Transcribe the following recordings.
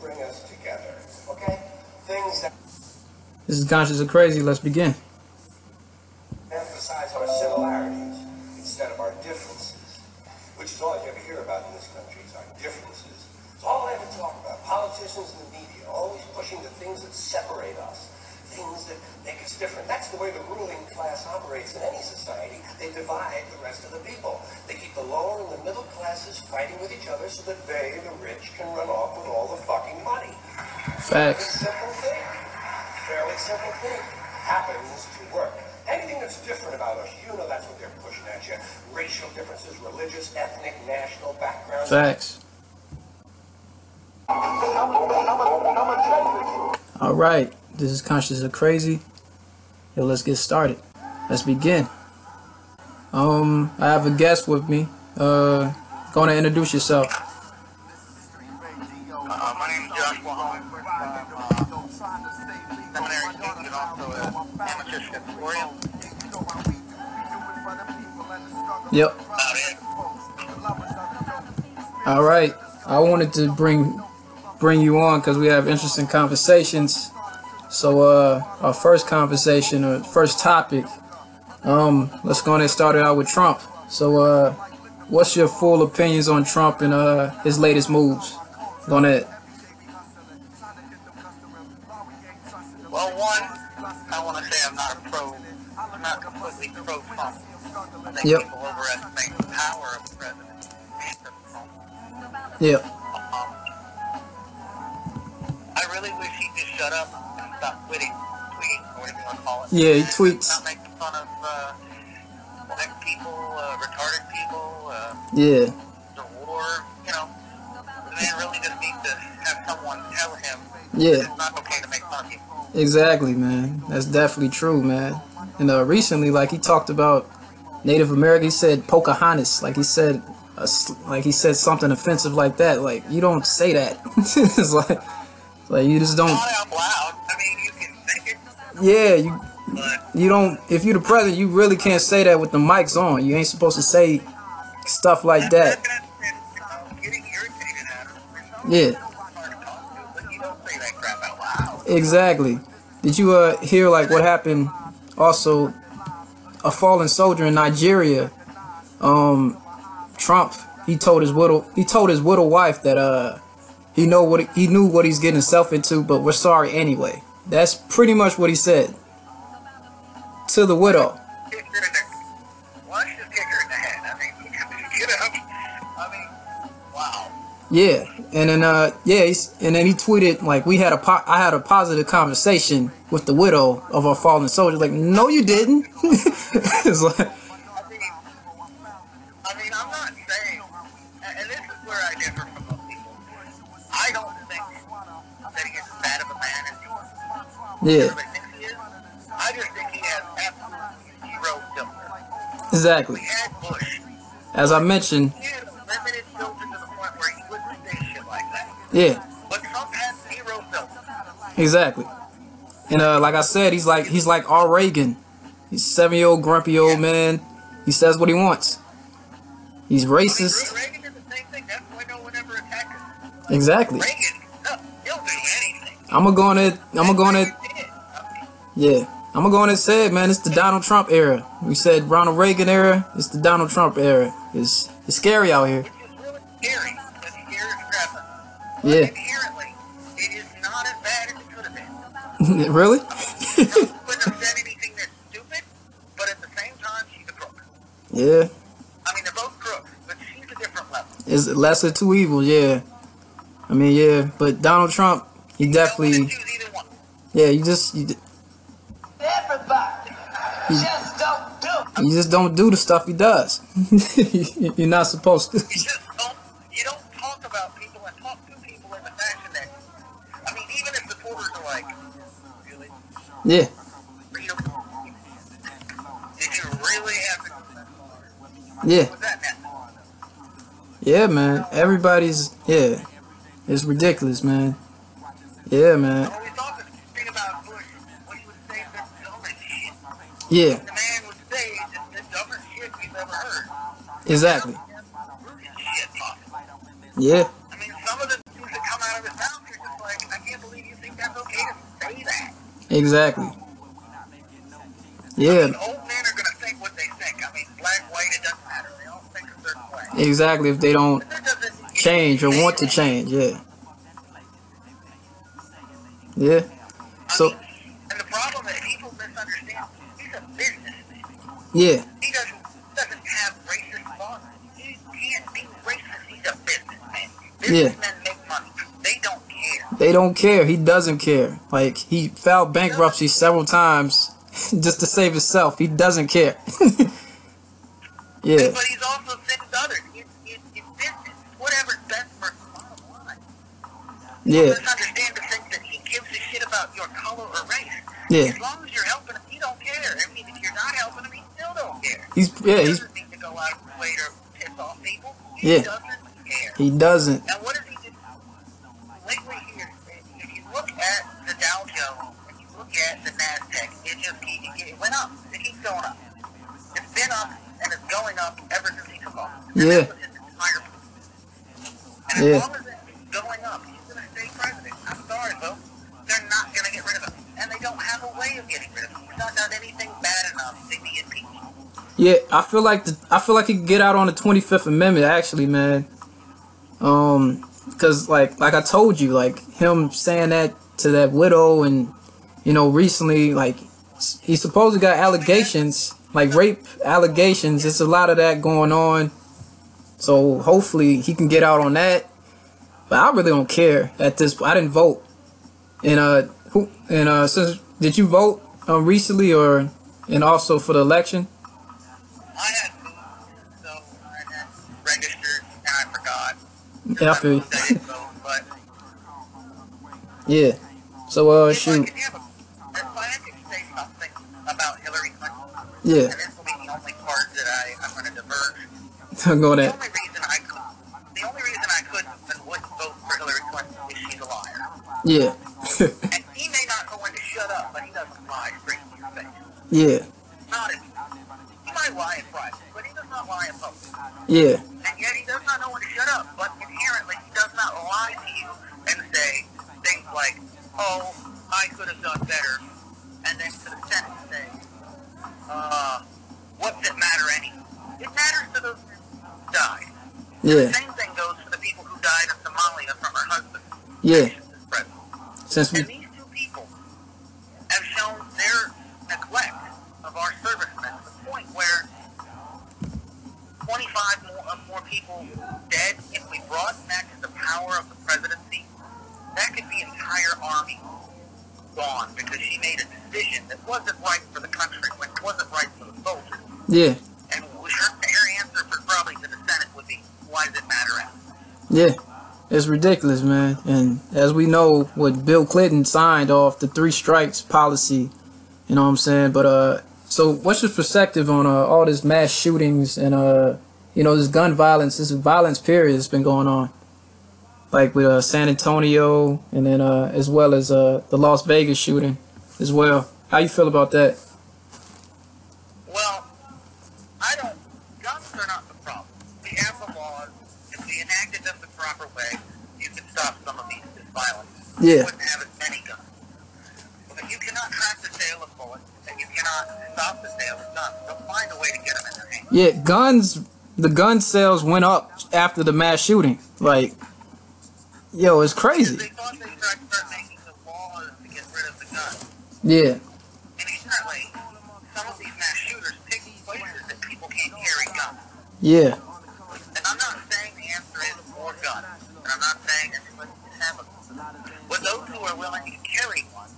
bring us together. Okay? Things that This is Conscious of Crazy. Let's begin. emphasize our similarities instead of our differences, which is all you ever hear about in this country is our differences. It's all I ever talk about. Politicians and the media always pushing the things that separate us, things that make us different. That's the way the ruling class operates in any society. They divide the rest of the people. The lower and the middle classes fighting with each other so that they, the rich, can run off with all the fucking money. Facts. Simple thing. Fairly simple thing. Happens to work. Anything that's different about us, you know that's what they're pushing at you. Racial differences, religious, ethnic, national backgrounds. Facts. All right. This is Conscious of Crazy. Yo, let's get started. Let's begin. Um, I have a guest with me. Uh, gonna introduce yourself. Uh, my name is Josh. Uh, seminary student and also an amateur historian. Yep. All right. I wanted to bring bring you on because we have interesting conversations. So, uh, our first conversation or first topic, um, let's go and start it out with Trump. So, uh, what's your full opinions on Trump and uh his latest moves? Go ahead. Well, one, I want to say I'm not a pro, I'm not completely pro Trump. I think Yep. people overestimate the power of the president. Yep. Um, I really wish he'd just shut up and stop tweeting, tweeting, or whatever you want to call it. Yeah, he tweets. Yeah. the war, you know, the man really just needs to have someone tell him Yeah. it's not okay to make fun of you. Exactly, man. That's definitely true, man. And uh, recently, like he talked about Native American, he said Pocahontas. Like he said, like he said something offensive like that. Like you don't say that. it's like, like you just don't. Not out loud. I mean, you it, Yeah, you but you don't. If you're the president, you really can't say that with the mics on. You ain't supposed to say stuff like that. president is, you know, getting irritated at him. Yeah. Hard to talk to, but you don't say that crap out loud. Exactly. Did you uh hear like what happened? Also, a fallen soldier in Nigeria. Um, Trump. He told his widow. He told his widow wife that uh he know what he knew what he's getting himself into, but we're sorry anyway. That's pretty much what he said to the widow. Yeah, and then uh yeah, he's, and then he tweeted like we had a po- I had a positive conversation with the widow of our fallen soldier. Like, no, you didn't. it's like, I mean, I mean, I'm not saying, and and this is where I differ from most people. I don't think that he is as bad of a yeah, everybody thinks he is. I just think he has absolutely zero filter. exactly. We had Bush. As I mentioned, yeah, But Trump has zero exactly. And uh, like I said, he's like he's like R. Reagan. He's seven year old grumpy old man. He says what he wants. He's I mean, racist. Reagan did the same thing. That's why no one ever attacked him. Exactly. Reagan, no, he'll do anything. I'm gonna go on it. I'm gonna go on it. I mean, Yeah, I'm gonna go on and say it, man. It's the Donald Trump era. We said Ronald Reagan era. It's the Donald Trump era. It's it's scary out here. really scary. It's scary crap. Yeah. Inherently, it is not as bad as it could have been. really? Trump wouldn't have said anything that's stupid, but at the same time, she's a crook. yeah. I mean, they're both crooks, but she's a different level. It's lesser two evils. Yeah. I mean, yeah. But Donald Trump, he You don't definitely. want to choose either one. Yeah, you just you, Everybody just don't do you just don't do the stuff he does. You're not supposed to. You just don't. You don't talk about people and talk to people in the fashion that. I mean, even if supporters are like, really, Yeah. Yeah. Yeah, man. Everybody's yeah. It's ridiculous, man. Yeah, man. When we thought certain way. exactly. If they don't But that doesn't change or want to change, yeah. Yeah. So and the problem is people misunderstand. He's a businessman. yeah, He doesn't doesn't have racist thoughts. He can't be racist. He's a businessman. Yeah. Businessmen make money. They don't care. They don't care. He doesn't care. Like he filed bankruptcy several times just to save himself. He doesn't care. yeah. But he's also others, it's, it's business. Whatever's best for bottom line. Yeah. Misunderstand to think that he gives a shit about your color or race. Yeah. As long as you're helping him, he don't care. I mean, if you're not helping him, he still don't care. He's yeah, he doesn't need to go out of his way to piss off people. He Yeah. doesn't care. he doesn't. And what does he do? Lately here, if you look at the Dow Jones, and you look at the NASDAQ, it just keeps, it went up. It keeps going up. It's been up, and it's going up ever since he took off. And Yeah. that was his entire And as Yeah. long as it's going up, he's going to stay president. I'm sorry, folks. They're not going to get rid of him. And they don't have a way of getting rid of him. He's not done anything bad enough to be impeached. Yeah, I feel like the I feel like he could get out on the Twenty Fifth Amendment. Actually, man. Um, cause like like I told you, like him saying that to that widow, and you know recently, like he supposedly got allegations, like rape allegations. There's a lot of that going on. So hopefully he can get out on that. But I really don't care at this. point. I didn't vote. And uh, who and uh, since did you vote um, recently or and also for the election? I had so I had registered, and I forgot. Yeah, I feel you. moved, I didn't vote, but Yeah. So uh shoot. could a, if I had to say something about Hillary Clinton, Yeah. I'm going The only reason I could, the only reason I couldn't and wouldn't vote for Hillary Clinton is she's a liar. yeah. And he may not know when to shut up, but he doesn't lie straight to your face. yeah. Not in, he might lie in private, but he does not lie in public. Yeah. And yet he does not know when to shut up, but inherently he does not lie to you and say things like, oh, I could have done better, and then to the Senate say, uh, what's it matter any? It matters to those died. Yeah. The same thing goes for the people who died in Somalia from her husband. Yeah. Since we And these two people have shown their neglect of our servicemen to the point where 25 more, uh, more people dead, if we that to the power of the presidency, that could be entire army gone because she made a decision that wasn't right for the country, it wasn't right for the soldiers. Yeah. And her, her answer for probably to the Senate would be, matter? Yeah. It's ridiculous, man. And as we know, what Bill Clinton signed off the three strikes policy. You know what I'm saying? But uh so what's your perspective on uh, all this mass shootings and uh you know this gun violence, this violence period that's been going on? Like with uh, San Antonio and then uh as well as uh the Las Vegas shooting as well. How you feel about that? Well, I don't. Guns are not the problem. We have the laws. If we enacted them the proper way, you could stop some of these this violence. Yeah. Wouldn't have many guns. But you cannot track the sale of bullets, and you cannot stop the sale of guns, they'll find a way to get them in their hands. Yeah, guns. The gun sales went up after the mass shooting. Like, yo, it's crazy. they thought they tried to start making the laws to get rid of the guns. Yeah, And inherently, some of these mass shooters pick places that people can't carry guns. yeah, And I'm not saying the answer is more guns. And I'm not saying everybody can have a gun. But those who are willing to carry one,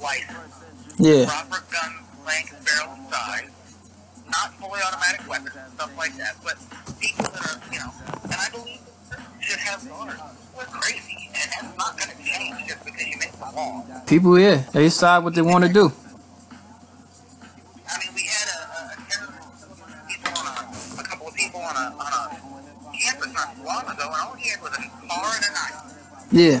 licensed, yeah, proper gun length, barrel size, not fully automatic weapons and stuff like that, but people that are, you know, and I believe should have guards. We're crazy, and that's not going to change just because you make the law. people. Yeah, they decide what they want to do. I mean, we had a, a, a terrorist people on a, a couple of people on a, on a campus not too long ago, and all he had was a car and a knife. Yeah,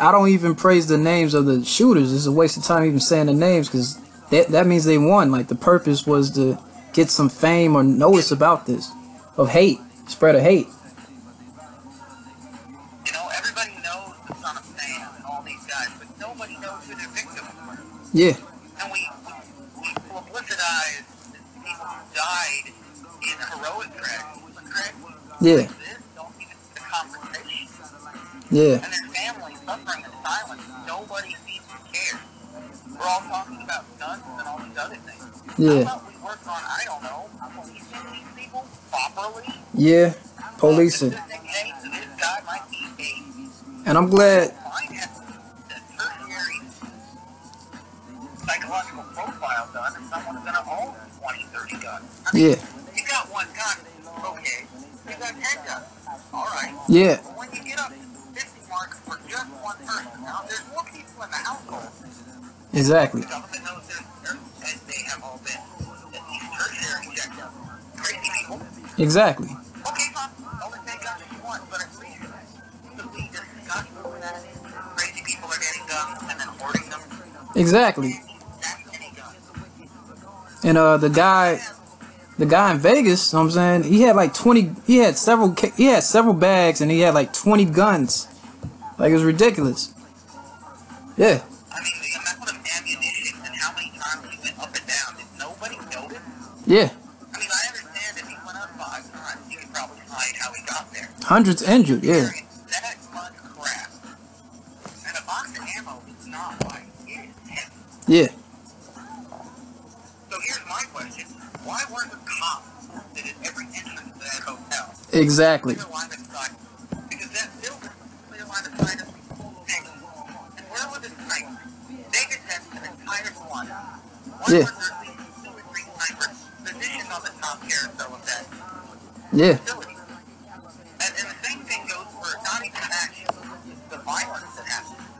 of the victims. I don't even praise the names of the shooters. It's a waste of time even saying the names because that that means they won. Like the purpose was to get some fame or notice about this of hate, spread of hate. You know, everybody knows the Son of Sam and all these guys, but nobody knows who their victims were. Yeah, And we, we, we publicize people who died in heroic tragedies, Yeah. don't even the conversation. yeah, Yeah. How about we work on, know, policing these people properly? yeah. Policing, Specific, hey, so this guy might be a and I'm glad. Mine has a tertiary psychological profile done, and someone's going to own 20, 30 guns. I mean, Yeah, You got one gun, okay. You got 10 guns, all right. yeah, But when you get up 50 marks for just one person, now there's more people in the household. exactly. Exactly. Okay, fine. Only take guns if you want, but at least could we discuss that crazy people are getting guns and then hoarding them? Exactly. That's any guns. And uh, the guy, the guy in Vegas, you know what I'm saying he had like 20. He had several. He had several bags, and he had like 20 guns. Like it was ridiculous. Yeah, I mean, the amount of ammunition and how many times he went up and down, did nobody notice? yeah. I mean, I understand if he went up five times, he could probably hide how he got there. Hundreds injured. Yeah, Carrying That much crap. And a box of ammo is not light. It is injured, yeah, So here's my question. Why weren't the cops that at every entrance to that hotel? exactly. clear line of sight. Because that building clear line of sight of. And where were the snipers? Vegas has an entire squad. One Yeah. was at least two or three snipers positioned on the top carousel of that Yeah, facility. And, and the same thing goes for not even action, the violence that happened.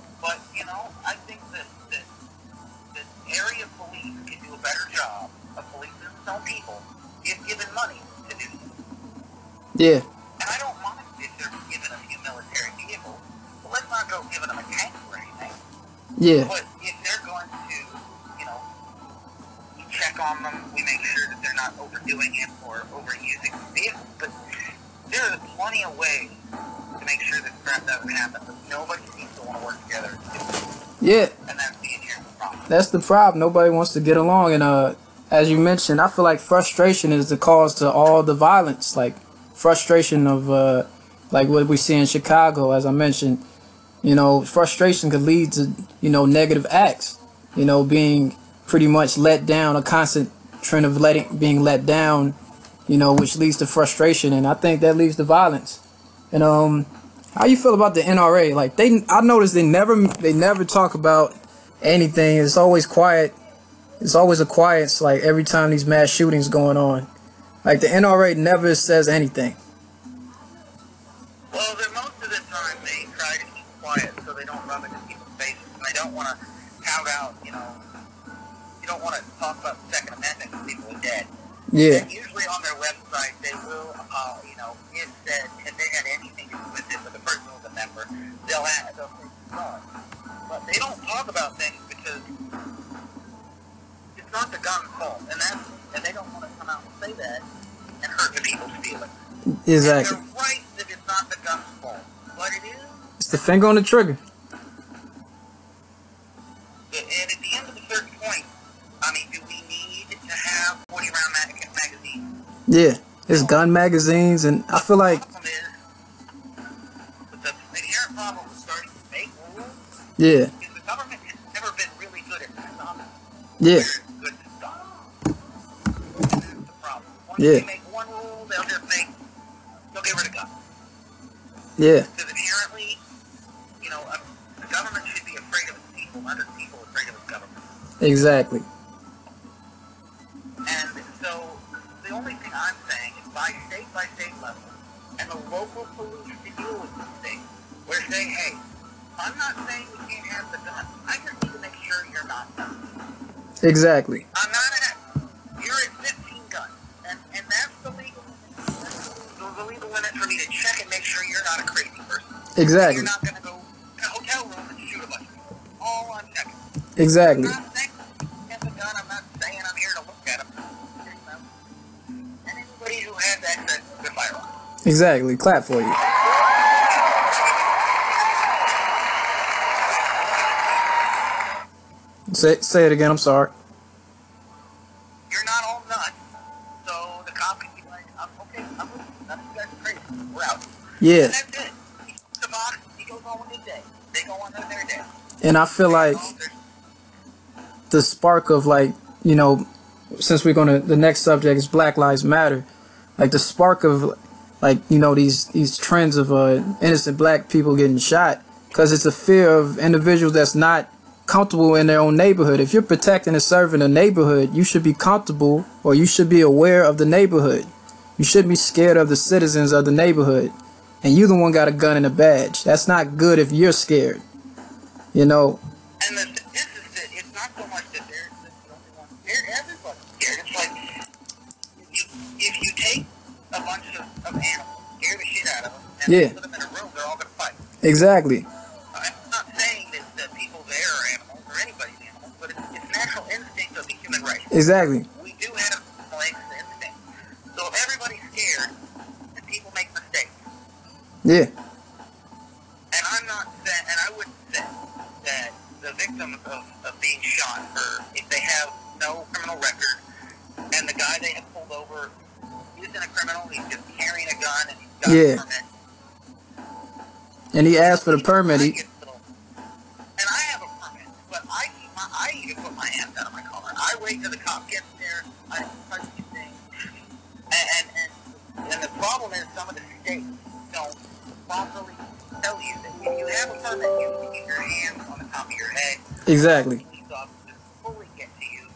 yeah, And I don't mind if they're giving a few military vehicles. But let's not go giving them a tank or anything. yeah, But if they're going to, you know, we check on them, we make sure that they're not overdoing it or overusing the vehicle. But there are plenty of ways to make sure that crap doesn't happen. But nobody seems to want to work together, yeah. and that's the inherent problem. That's the problem. Nobody wants to get along, and uh, as you mentioned, I feel like frustration is the cause to all the violence. Like frustration of uh, like what we see in Chicago, as I mentioned. You know, frustration could lead to you know negative acts. You know, being pretty much let down, a constant trend of letting being let down. You know, which leads to frustration, and I think that leads to violence. And um, how you feel about the NRA? Like they, I noticed they never they never talk about anything. It's always quiet. It's always a quiet. It's like every time these mass shootings going on, like the NRA never says anything. Well, then most of the time they try to keep quiet so they don't rub it in people's faces. And they don't want to tout out, you know, you don't want to talk about the Second Amendment people are dead. Yeah, And usually on their website, they will, uh, you know, if they had anything to do with it, but the person was a member, they'll add, they'll say. But they don't talk about it's not the gun's fault, and that's and they don't want to come out and say that and hurt the people's feelings. exactly. And they're right that it's not the gun's fault, but it is. It's the finger on the trigger. And at the end of a certain point, I mean, do we need to have 40 round mag- magazines? Yeah, it's gun magazines, and I feel like The problem Yeah. they make one rule, they'll just make, they'll get rid of guns. Yeah. Because inherently, you know, um, the government should be afraid of its people, not its people afraid of its government. Exactly. And so the only thing I'm saying is by state by state level, and the local police to deal with these things, we're saying, hey, I'm not saying you can't have the gun. I just need to make sure you're not done. Exactly. Exactly. You're not going to go in a hotel room and shoot a bunch of people. All I'm. Exactly. I'm not saying the gun. I'm not saying I'm here to look at them. And anybody who has access to a firearm. Exactly. Clap for you. Say say it again. I'm sorry. You're not all nuts, so the cop can be like, I'm okay, I'm with you. None of you guys are crazy. We're out. Yeah. And that's it. He puts the box, he goes on with his day. They go on with their day. And I feel like the spark of like you know since we're gonna the next subject is black lives matter like the spark of like you know these these trends of uh innocent black people getting shot because it's a fear of individuals that's not comfortable in their own neighborhood. If you're protecting and serving a neighborhood you should be comfortable or you should be aware of the neighborhood. You shouldn't be scared of the citizens of the neighborhood. And you the one got a gun and a badge. That's not good if you're scared you know And the, this is the, it's not so much that they're the only one. They're everybody's scared. It's like you, if you take a bunch of, of animals, scare the shit out of them, and Yeah. put them in a room, they're all going to fight. exactly uh, I'm not saying that, people there are animals or anybody's animals, but it's, it's natural instinct of the human race. exactly We do have instinct. So if everybody's scared, and people make mistakes, yeah Yeah. permit. and he asked for the permit he, And I have a permit, but I keep my, I even put my hands out of my car. I wait till the cop gets there. I touch anything. And, and, and, and the problem is some of the states don't properly tell you that if you have a permit, you can keep your hands on the top of your head. exactly fully get to you.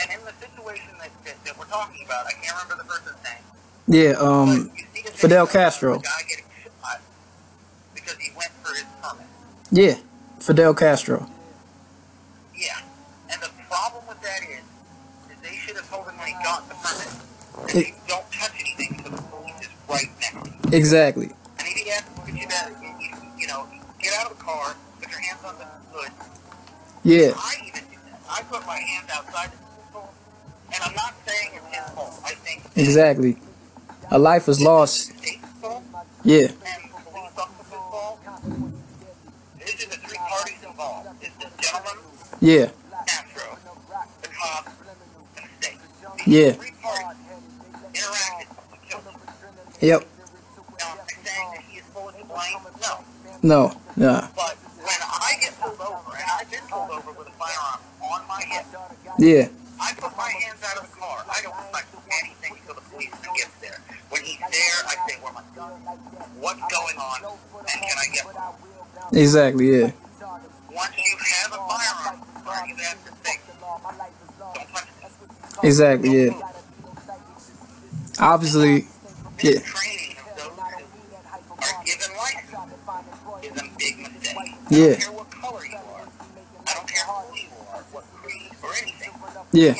And in the situation that, that, that we're talking about, I can't remember the person's name. yeah um you see the Fidel Castro. The guy getting shot because he went for his permit. yeah fidel castro Yeah. And the problem with that is, is they should have told him when he got the permit, It- you don't touch anything because the police is right next to exactly And if he you that, you, you, you know, get out of the car, put your hands on the hood. yeah I even do that. I put my hands outside the vehicle, and I'm not saying it's his fault. I think exactly a life was lost it's the state's fault yeah and police officer's fault. This is the three parties involved. It's the gentleman, yeah Castro, the cop, and the state. Yeah. Three parties interacted to kill him. yep Now, am I saying that he is fully to blame? No. no nah But when I get pulled over, and I've been pulled over with a firearm on my hip, yeah I put my hands out of the car. I don't touch anything until the policeman gets there. When he's there, I say, where my gun? What's going on? And can I get one? Exactly yeah exactly yeah obviously Yeah. Yeah. yeah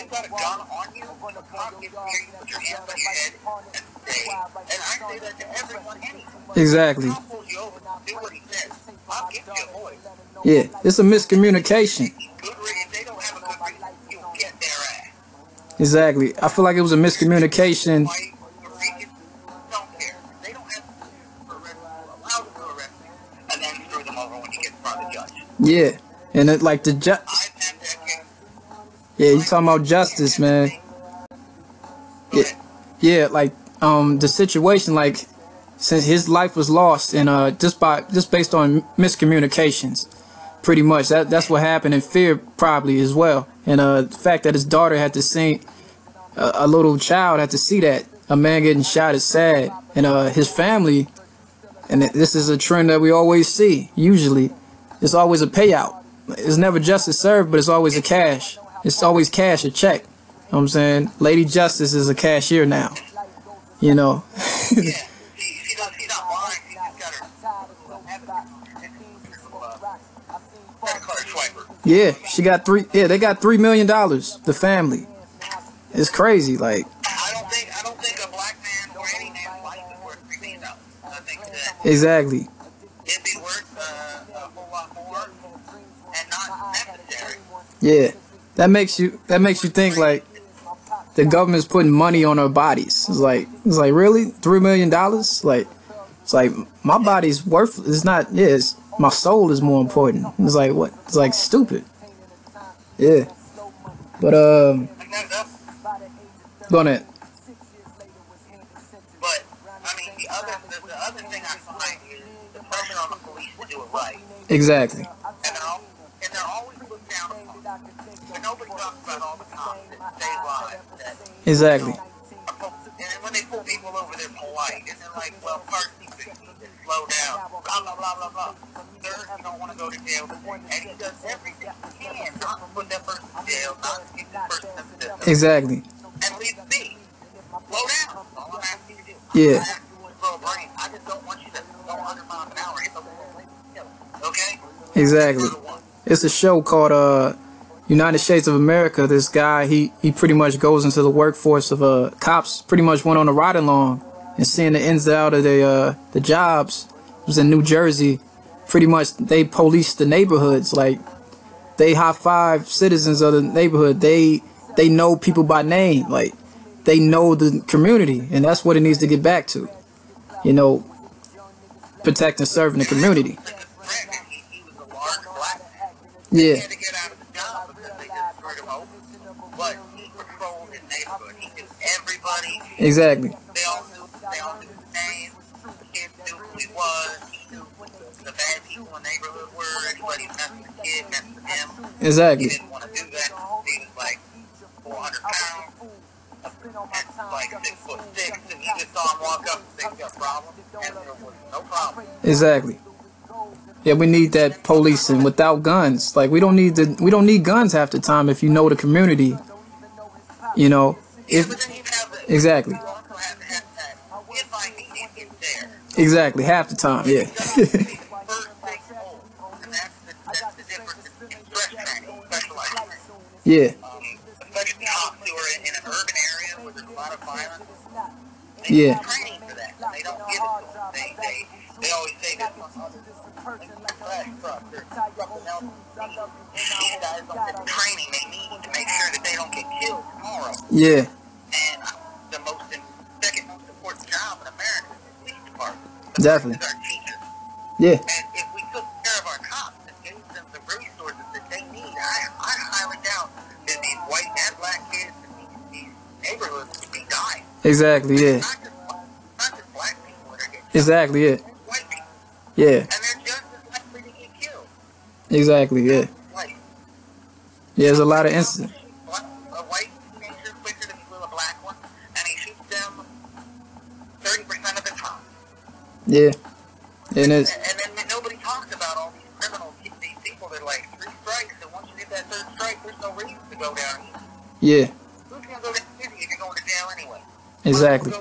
exactly Cop pulls you over, do what he says. I'll give you a voice. Yeah it's a miscommunication exactly i feel like it was a miscommunication judge. yeah and it like the ju- I've had that case. yeah you talking about justice man ahead. yeah like um the situation like since his life was lost and uh just by just based on miscommunications pretty much. That that's what happened in fear probably as well. And uh the fact that his daughter had to see a, a little child had to see that. A man getting shot is sad. And uh his family and this is a trend that we always see usually. It's always a payout. It's never justice served but it's always a cash. It's always cash a check. You know what i'm saying? Lady justice is a cashier now. You know Yeah, she, she not, she's not lying. She just got her uh, credit card swiper. Yeah she got three yeah they got three million dollars the family it's crazy like I don't think I don't think a black man or any man's life is worth three million dollars. I think that exactly it'd be worth uh, a whole lot more and not necessary. Yeah, that makes you that makes you think like the government's putting money on our bodies. It's like it's like really three million dollars. Like it's like my body's worth. It's not. Yeah, it's, my soul is more important. It's like what? It's like stupid. Yeah, but um, Like that's up. gonna But I mean, the other the, the other thing I find is the pressure on the police to do it right, exactly. and they're all and they're always looked down upon. But nobody talks about all the cops that save lives. That Exactly when they pull people over, they're polite. And they're like, well, pardon me, but you need to slow down. Blah, blah, blah, blah, blah. Sir, you don't want to go to jail. And he does everything he can not to put that person in jail, not to get that person in Exactly. and leave it be. Slow down. All I'm asking you to do. Yeah. I'm not asking you to slow a brain. I just don't want you to go 100 miles an hour. Hit the. Okay? Exactly. It's a show called uh United States of America. This guy, he he pretty much goes into the workforce of uh cops. Pretty much went on a ride along and seeing the ins and out of the uh the jobs. It was in New Jersey. Pretty much they police the neighborhoods. Like they high five citizens of the neighborhood. They they know people by name. Like they know the community, and that's what it needs to get back to. You know, protect and serve in the community. Granted, he, he was a large black man. Yeah, He had to get out of the job because they just screwed him over. But he patrolled his neighborhood. He knew everybody. exactly. They all knew. They all knew his name. The kids knew who he was. He knew who the bad people in the neighborhood were. Anybody messing with the kid, messing with him. He Exactly. didn't want to do that. He was like 400 pounds, and like six foot six, and he just saw him walk up and "You got a problem?" And there was no problem. Exactly. Yeah, we need that policing without guns. Like we don't need the we don't need guns half the time if you know the community. You know, if but then you have the exactly, You also have to have that. If I need it, it's there. exactly half the time. Yeah, Yeah, Yeah. training for that. They don't give it to them. They, they, they always say that trash truck or something else. These guys don't get the training they need to make sure that they don't get killed tomorrow. yeah, And the most, second most important job in America is the police department. Definitely. Yeah, And if we took care of our cops and gave them the resources that they need, I, I highly doubt that these white and black kids in these, these neighborhoods would be dying. Exactly. Yeah, Not just, not just black people that exactly. Yeah, white people. yeah, And they're just as likely to get killed. exactly. Yeah, Like, yeah. There's a lot of incidents. a white teenager quicker to kill a black one, and he shoots them 30% of the time. Yeah, and it's And, then nobody talks about all these criminals, these people that are like three strikes, and once you get that third strike, there's no reason to go down yeah, Who's gonna go down easy if you're going to jail anyway? Exactly.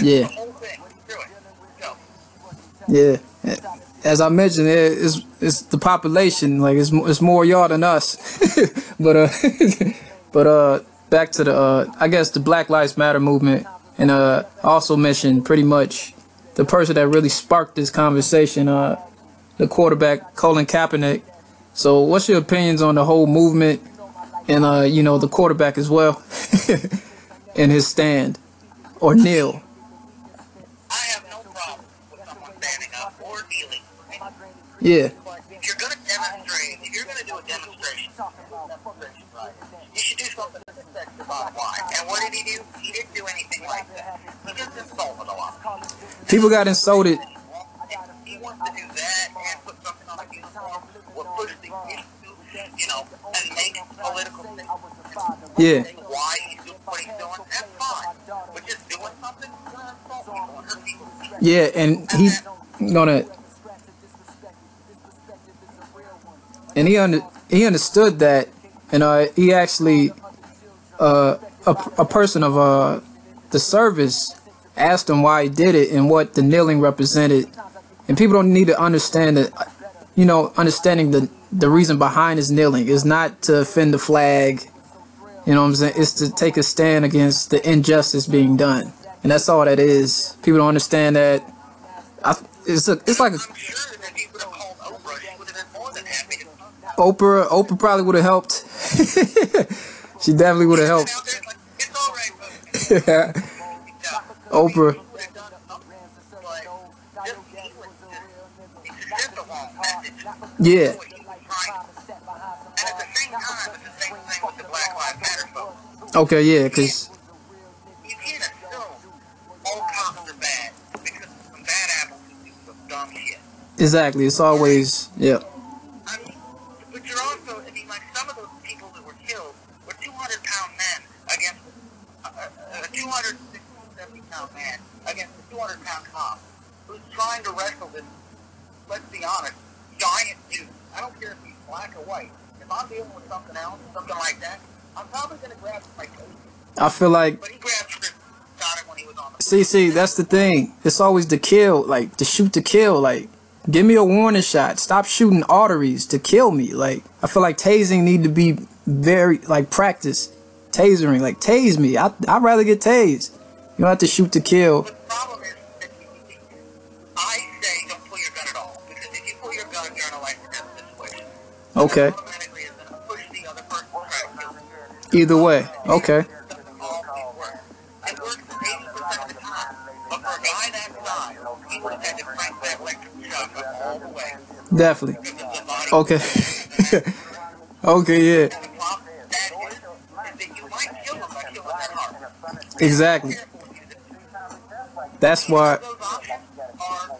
Yeah. Yeah, as I mentioned, it's it's the population. Like it's it's more y'all than us. but uh, but uh, back to the uh, I guess the Black Lives Matter movement, and uh, also mentioned pretty much the person that really sparked this conversation. Uh, the quarterback Colin Kaepernick. So, what's your opinions on the whole movement, and uh, you know, the quarterback as well, and his stand or kneel? I have no problem with someone standing up or kneeling. Yeah, If you're gonna demonstrate, if you're gonna do a demonstration, demonstration, you should do something that affects the bottom line. And what did he do? He didn't do anything like that. He just insulted a lot. people got insulted. He wants to do that and put Yeah. Why he's doing what he's doing, that's fine. But just doing something, you're gonna insult people and. Yeah, and he's gonna and he under he understood that, and uh, he actually uh, a a person of uh the service asked him why he did it and what the kneeling represented, and people don't need to understand that, you know, understanding the the reason behind his kneeling is not to offend the flag, you know what I'm saying? It's to take a stand against the injustice being done, and that's all that is. People don't understand that. I, it's a, it's like a, Oprah, Oprah. Probably would have helped. she definitely would have helped. yeah. yeah. Oprah. He Okay. Yeah. Cause You can't assume all cops are bad because some bad apples do some dumb shit. exactly. It's always yeah. I mean, but you're also, I mean, like some of those people that were killed were 200 pound men against uh, uh, a, a, a 270 pound man against a 200 pound cop who's trying to wrestle this, let's be honest, giant dude. I don't care if he's black or white. If I'm dealing with something else, something like that, I'm probably going to grab my. I feel like But he grabbed Chris when he was on the see see that's the thing. It's always to kill, like to shoot to kill. Like give me a warning shot. Stop shooting arteries to kill me. Like I feel like tasing need to be very like practice. Tasering, like tase me. I I'd rather get tased. You don't have to shoot to kill. The problem is that I say don't pull your gun at all because if you pull your gun, you're in a life or death situation. Okay. Either way. Okay. Doesn't always work. It works 80% of the time. But for a guy that size, he would have had to crank that electric shotgun all the way Definitely. Okay. okay. Yeah. And the problem with that is, is that you might kill him by killing that heart. Exactly. Careful when you do it. That's why. Those options are,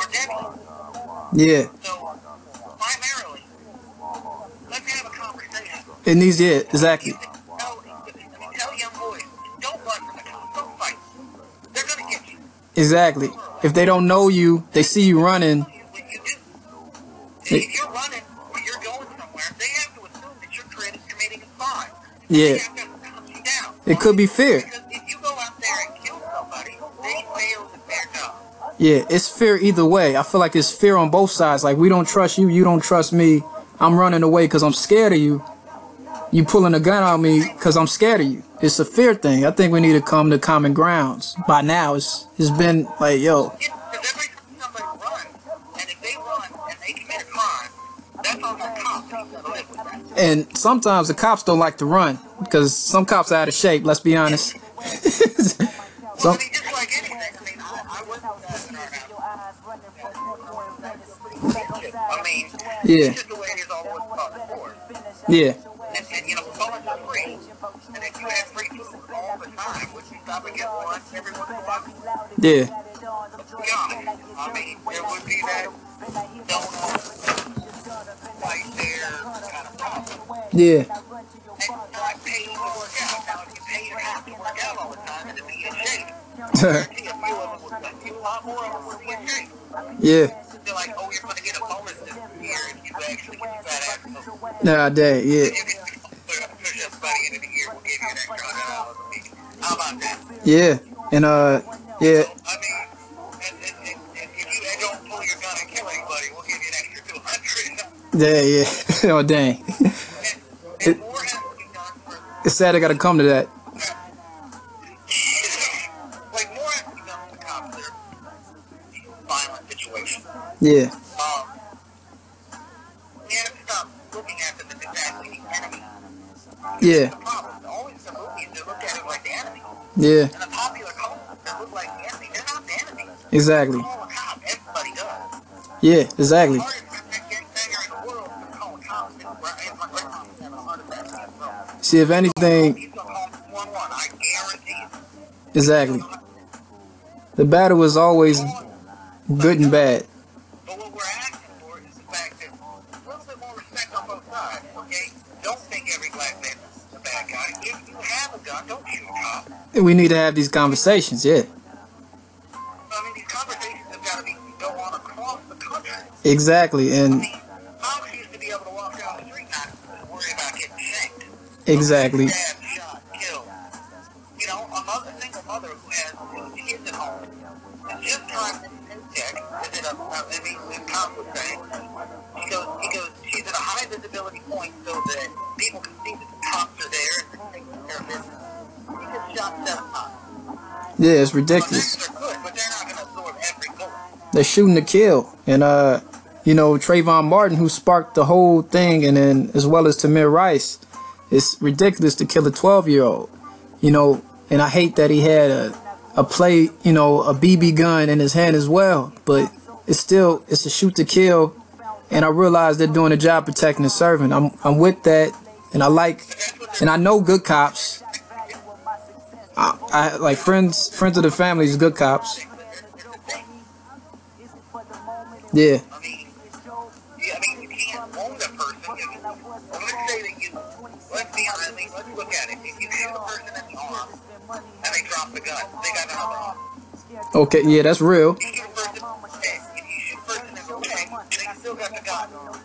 are deadly. Yeah. So, primarily, let's have a conversation. It needs. Yeah. Exactly. You tell, if you tell young boys, don't run from the cops, don't fight. They're gonna get you. Exactly. If they don't know you, they see you running. What you do. And if you're running or you're going somewhere, they have to assume that you're committing, a crime. Yeah. They have to hunt you down. It could be fear. Because if you go out there and kill somebody, they failed at their job. Yeah, it's fear either way. I feel like it's fear on both sides. Like we don't trust you, you don't trust me. I'm running away because I'm scared of you. You pulling a gun on me because I'm scared of you. It's a fear thing. I think we need to come to common grounds. By now, it's it's been like yo, Because every time somebody runs, and if they run and they commit a crime, that's on the cops. He's gonna live with that. and sometimes the cops don't like to run because some cops are out of shape. Let's be honest. So I mean, stop and get one every once in a yeah, Let's be honest. I mean, there would be that donut right there kind of problem. yeah, And not paying to work out. Now, if you pay your half to work out all the time and to be in shape, I guarantee a few of them would, a few lot more of them would be in shape. yeah. They're like, oh, you're going to get a bonus this year if you actually get fat ass moving. Nowadays, yeah, You can put up push ups by the end of the year, we'll give you an extra hundred dollars a week. How about that? Yeah, and uh, yeah, I mean, and, and, and, and if you don't pull your gun and kill anybody, we'll give you an extra two hundred. yeah, yeah. oh dang, And, and more has to be done for, it's sad I gotta come to that. like, more has to be done for cops that are violent situations. Yeah, Um, we yeah, And the popular that look like the enemy, they're not the enemy. exactly. Call a cop, everybody does. Yeah, exactly. The hardest gangbanger in the world is to call a cop. It's right- it's my grandma's having a heart attack. So, See, if anything, he's gonna call 911, I guarantee you. exactly. The battle is always good and bad. But what we're asking for is the fact that a little bit more respect on both sides, okay? Don't think every black man is a bad gun, don't shoot a We need to have these conversations. Yeah, I mean, these conversations have got to be go on across the country. exactly, I and mean, moms used to be able to walk down the street not worry about getting shanked. exactly. Yeah, it's ridiculous. they're shooting to kill, and uh, you know Trayvon Martin, who sparked the whole thing, and then as well as Tamir Rice, it's ridiculous to kill a 12 year old. You know, and I hate that he had a a play, you know, a BB gun in his hand as well. But it's still it's a shoot to kill, and I realize they're doing a job protecting and serving. I'm I'm with that, and I like, and I know good cops. I, like friends friends of the family is good cops. Yeah. I mean, yeah, I mean, you can't own a person. If, let's say that you, let's be honest, I mean, let's look at it. If you shoot a person in the arm and they drop the gun, they got another arm. Okay. Yeah, that's real. You shoot a person,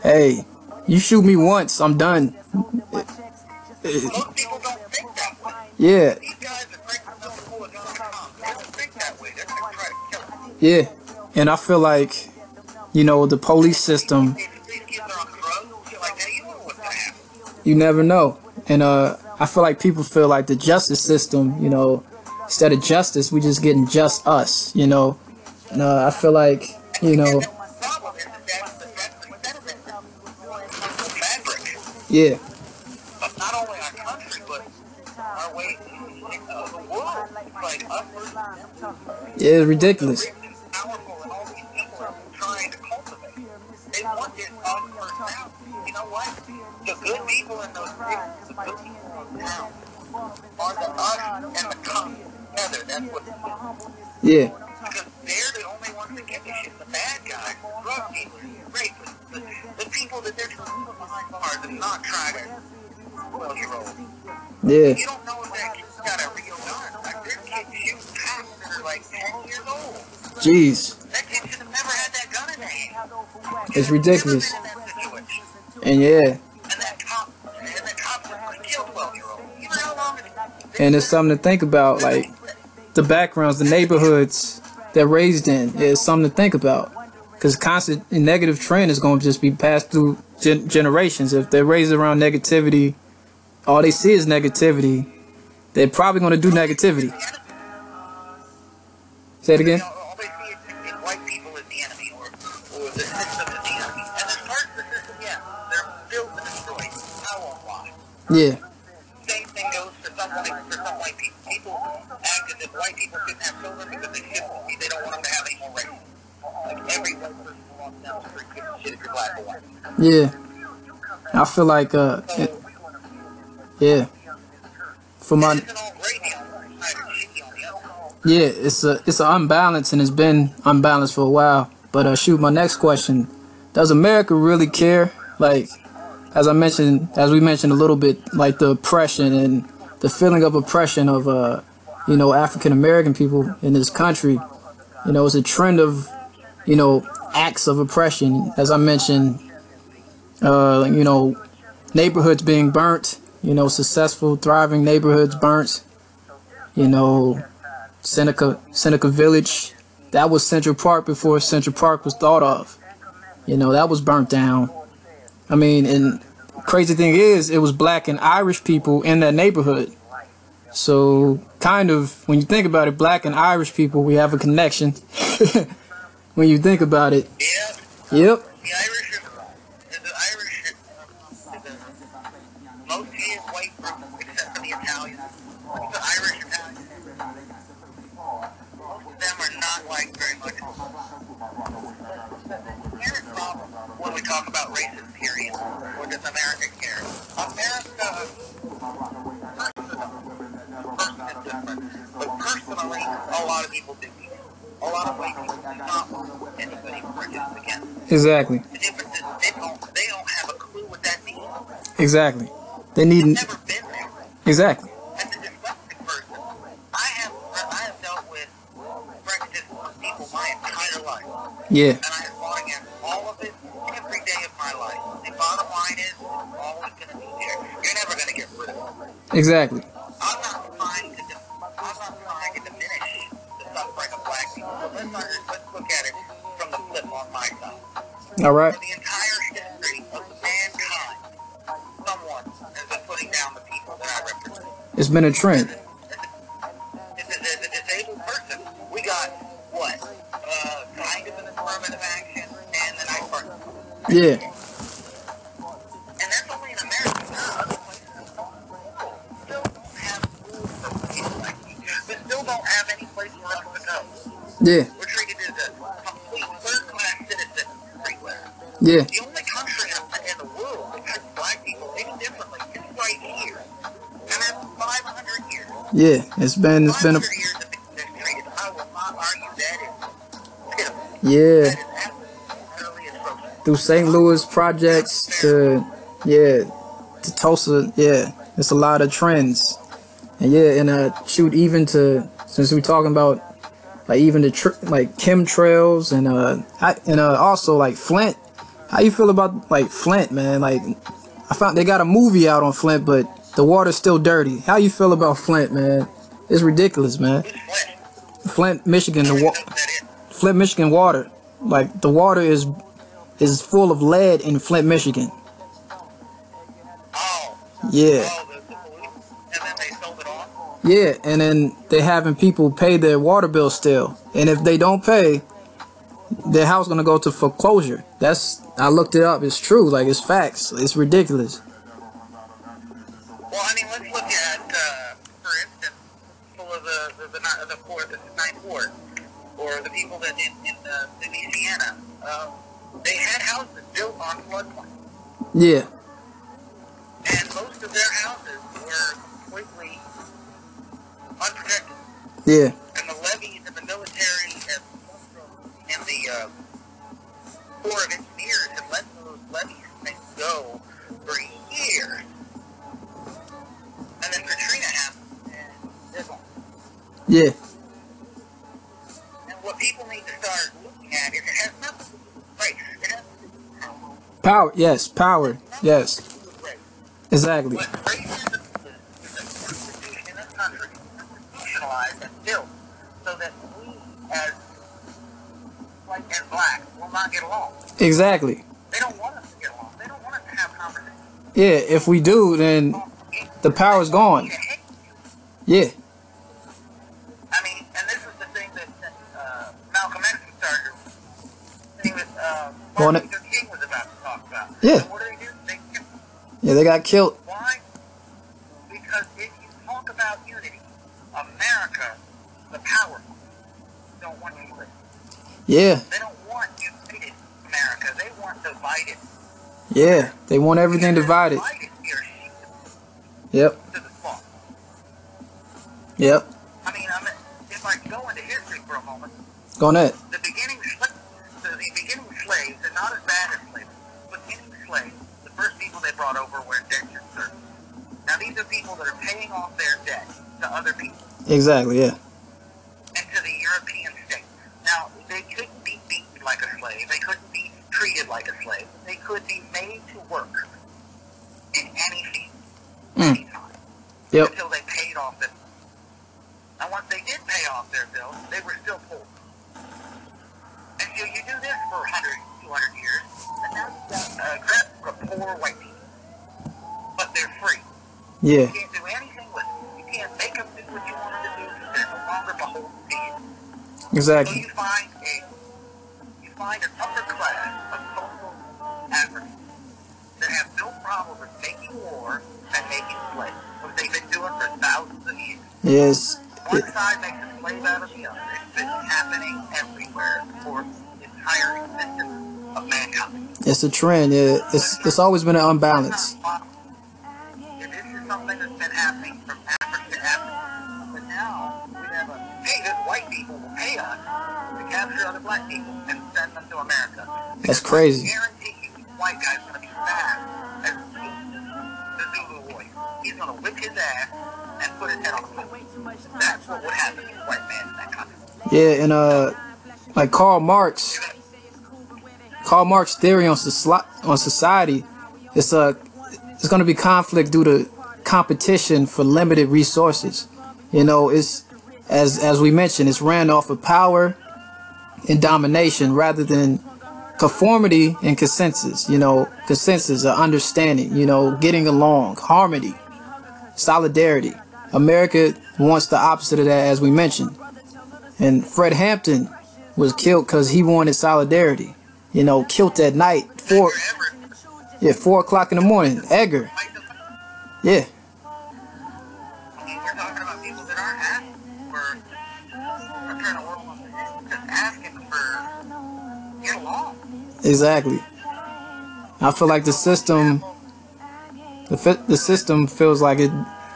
hey, you shoot me once, I'm done. leg, yeah. And I feel like, you know, the police system, you never know. And uh, I feel like people feel like the justice system, you know, instead of justice, we just getting just us, you know. And uh, I feel like, you know, Yeah. problem is that how long it and it's something to think about, like the backgrounds, the neighborhoods they're raised in is something to think about. Because constant negative trend is going to just be passed through gen- generations. If they're raised around negativity, all they see is negativity. They're probably going to do negativity. Say it again. Yeah, Same thing goes for some white, for some white people. People act as if white people shouldn't have children because they shouldn't be. They don't want them to have any more race. Like every white person wants them to give a shit if you're black or white. yeah. I feel like, uh, So yeah. For my it isn't all gravy on one side or shitty on the other. Yeah, it's a it's an unbalance and it's been unbalanced for a while. But uh, shoot, my next question: Does America really care? Like, as I mentioned, as we mentioned a little bit, like the oppression and the feeling of oppression of uh, you know, African American people in this country. You know, it's a trend of, you know, acts of oppression. As I mentioned, uh, you know, neighborhoods being burnt. You know, successful, thriving neighborhoods burnt. You know, Seneca Seneca Village. That was Central Park before Central Park was thought of. You know, that was burnt down. I mean, and crazy thing is, it was black and Irish people in that neighborhood. So, kind of, when you think about it, black and Irish people, we have a connection. when you think about it, Yeah, yep, people. A lot of white people do not want anybody against. Exactly. The difference is they don't, they don't have a clue what that means. Exactly. They need. They've never been there. Exactly. Yeah. And I have fought against all of it every day of my life. The bottom line is, it's always going to be there. You're never going to get rid of it. Exactly. All right. For the entire history of mankind, someone has been putting down the people that I represent. It's been a trend. It's as a disabled person, we got what? Uh, kind of an affirmative action and the night part. Yeah. And Yeah. The only country in in the world that treats black people any differently is right here. And that's 500 years. Yeah. It's been it's been a years of being mistreated. I will not argue that is yeah. That is. Through St. Louis projects to yeah to Tulsa. Yeah. It's a lot of trends. And yeah, and uh shoot even to since we're talking about like even the like chemtrails and uh I, and uh also like Flint. How you feel about like Flint, man? Like I found they got a movie out on Flint, but the water's still dirty. How you feel about Flint, man? It's ridiculous, man. Flint? Michigan, the wa-? Flint, Michigan water. Like the water is is full of lead in Flint, Michigan. Yeah. Yeah, and then they having people pay their water bill still. And if they don't pay, their house gonna go to foreclosure. That's I looked it up. It's true. Like it's facts. It's ridiculous. Well, I mean, let's look at, uh, for instance, people of the, the, the, the fourth, the ninth ward, or the people that in, in uh, Louisiana, um, they had houses built on floodplain. Yeah. And most of their houses were completely unprotected. Yeah. Corps of Engineers had let those levees things go for years. And then Katrina happened, and. Yeah. And what people need to start looking at is it has nothing to do with race. It has to do with power. Power. Yes. Power. Yes. Nothing to do with race. Exactly. But racism is, is a institution in this country, institutionalized and built so that we, as white and black, will not get along. Exactly. They don't want us to get along. They don't want us to have conversations. Yeah. If we do, then the power's gone. Yeah. you. I mean, and this is the thing that, that uh, Malcolm X started. Thing that uh, Martin Luther King was about to talk about. Yeah. What do they do? They kill Yeah. They got killed. Why? Because if you talk about unity, America, the powerful, don't want you to live. Yeah. They don't want united America. They want divided. Yeah. They want everything divided. Yep. to the slaughter. Yep. I mean, I mean, if I go into history for a moment, Go net. the beginning the, the beginning slaves are not as bad as slaves. Beginning slaves, the first people they brought over were indentured servants. Now these are people that are paying off their debt to other people. Exactly. Yeah. and to the European states. Now, they couldn't be beaten like a slave. They couldn't be treated like a slave. They could be made to work in any field, Mm. anytime, Yep. until they paid off their And once they did pay off their bills, they were still poor. And so you do this for 100, 200 years, and now you've got a group of poor white people. But they're free. Yeah. You can't do anything with them. You can't make them do what you want them to do. They're no longer beholden to you. So you find a you find an upper class of coastal that have no problem with making war and making slaves, what they've been doing for thousands of years. Yes. One side makes a slave out of the other. It's been happening everywhere for the entire existence of mankind. It's a trend. Yeah. It's it's always been an unbalance. To America. That's crazy. I guarantee you, this white guy's going to be fast as the Zulu warrior. He's going to whip his ass and put his head on the pole. That's what would happen to white man in that country. Yeah. And uh, like Karl Marx. Karl Marx theory on on society, it's a it's going to be conflict due to competition for limited resources. You know, it's as as we mentioned, it's ran off of power and domination rather than conformity and consensus. You know, consensus, or understanding. You know, getting along, harmony, solidarity. America wants the opposite of that, as we mentioned. And Fred Hampton was killed because he wanted solidarity. You know, killed at night, four, yeah, four o'clock in the morning. Edgar, yeah, exactly. I feel like the system, the the system feels like it.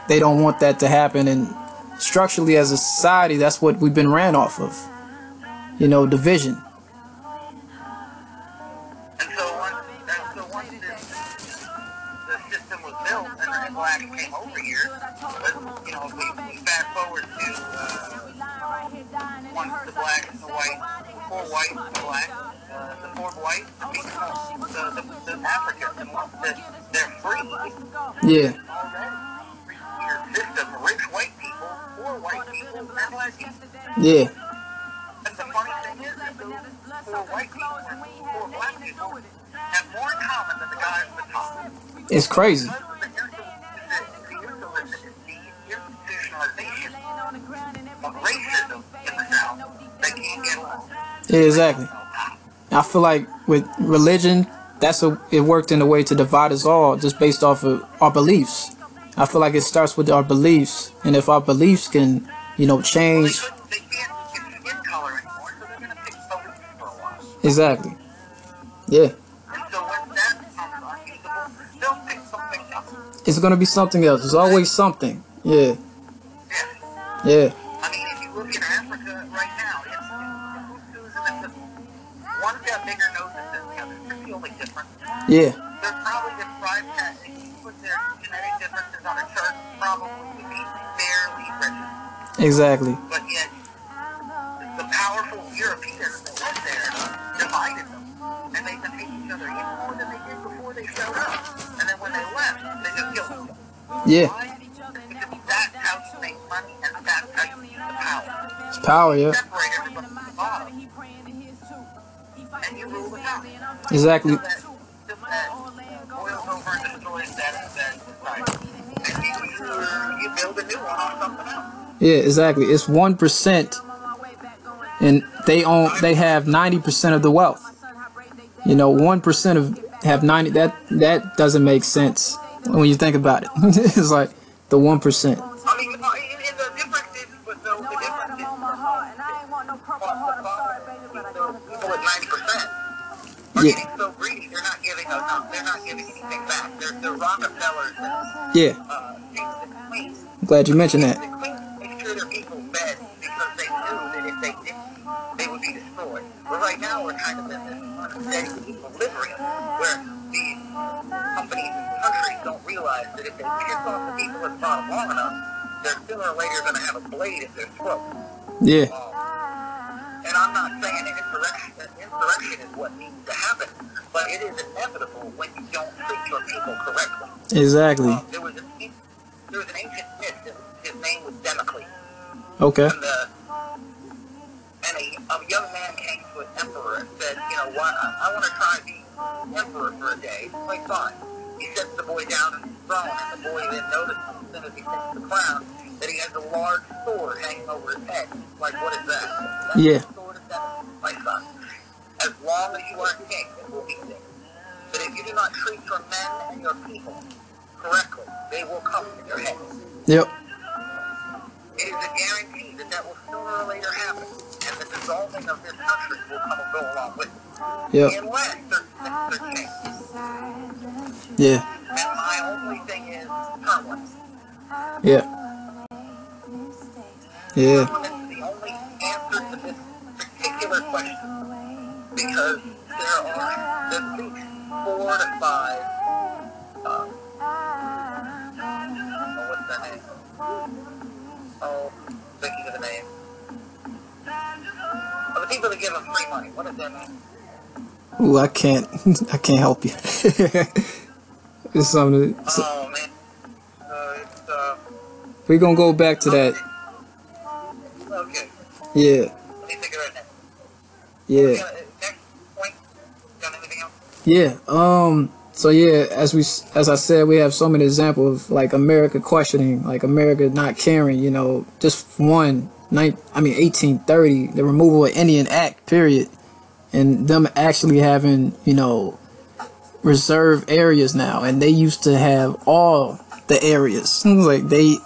They don't want that to happen, and structurally, as a society, that's what we've been ran off of. You know, division. Yeah, And the funny thing is poor white people and poor black people have more in common than the at the top. it's crazy. Yeah, exactly. I feel like with religion, that's a it worked in a way to divide us all just based off of our beliefs. I feel like it starts with our beliefs, and if our beliefs can, you know, change exactly. Yeah, it's gonna be something else. There's always something. Yeah, Yeah. yeah, I mean, if you look in Africa right now, it's, it's, it's, it's, one's got bigger noses than the other. They're the only difference. Yeah, probably described as, if you put their genetic differences on a chart, probably would be fairly exactly. But yet, the powerful Europeans that went there divided them. And they defeat each other even more than they did before they showed up. And then when they left, they just killed them. Yeah, Because that's how you make money and that's how you use the power. it's power. Yeah, Separate everybody from the bottom. And you rule the top. exactly. So that boils over and destroys that, that society. And you, you build a new one on something else. Yeah, exactly. It's one percent, and they own. They have ninety percent of the wealth. You know, one percent of have ninety. That that doesn't make sense when you think about it. it's like the one percent. Yeah. Yeah, glad you mentioned that. But right now, we're kind of in this unsteady equilibrium where the companies and countries don't realize that if they piss off the people at the bottom long enough, they're sooner or later going to have a blade at their throat. Yeah, And I'm not saying an insurrection, that insurrection is what needs to happen, but it is inevitable when you don't treat your people correctly. exactly. Um, there was an there was an ancient myth. His name was Damocles, Okay. and the emperor for a day. Like, fine. He sets the boy down on his throne, and the boy then notices as soon as he takes the crown that he has a large sword hanging over his head. Like, what is that? That's Yeah. sword of Damocles, my son. As long as you are king, it will be king. But if you do not treat your men and your people correctly, they will come to your head. Yep. It is a guarantee that that will sooner or later happen, and the dissolving of this country will come and go along with it. Yep. Things are changed. Yeah. And my only thing is. Yeah. Yeah. Is the only answer to this particular question. Because there are four to five, what's name? Oh, thinking of the name. The people that give them free money. What is their name? Ooh, I can't. I can't help you. it's something. To, Oh man, uh, it's uh, we're gonna go back to that. okay. Yeah, Let me think it next. yeah. Yeah, next point. Got anything else? Yeah. Um. So yeah, as we as I said, we have so many examples of like America questioning, like America not caring. You know, just one I mean, eighteen thirty, the removal of Indian Act. Period, and them actually having you know reserve areas now, and they used to have all the areas. like they,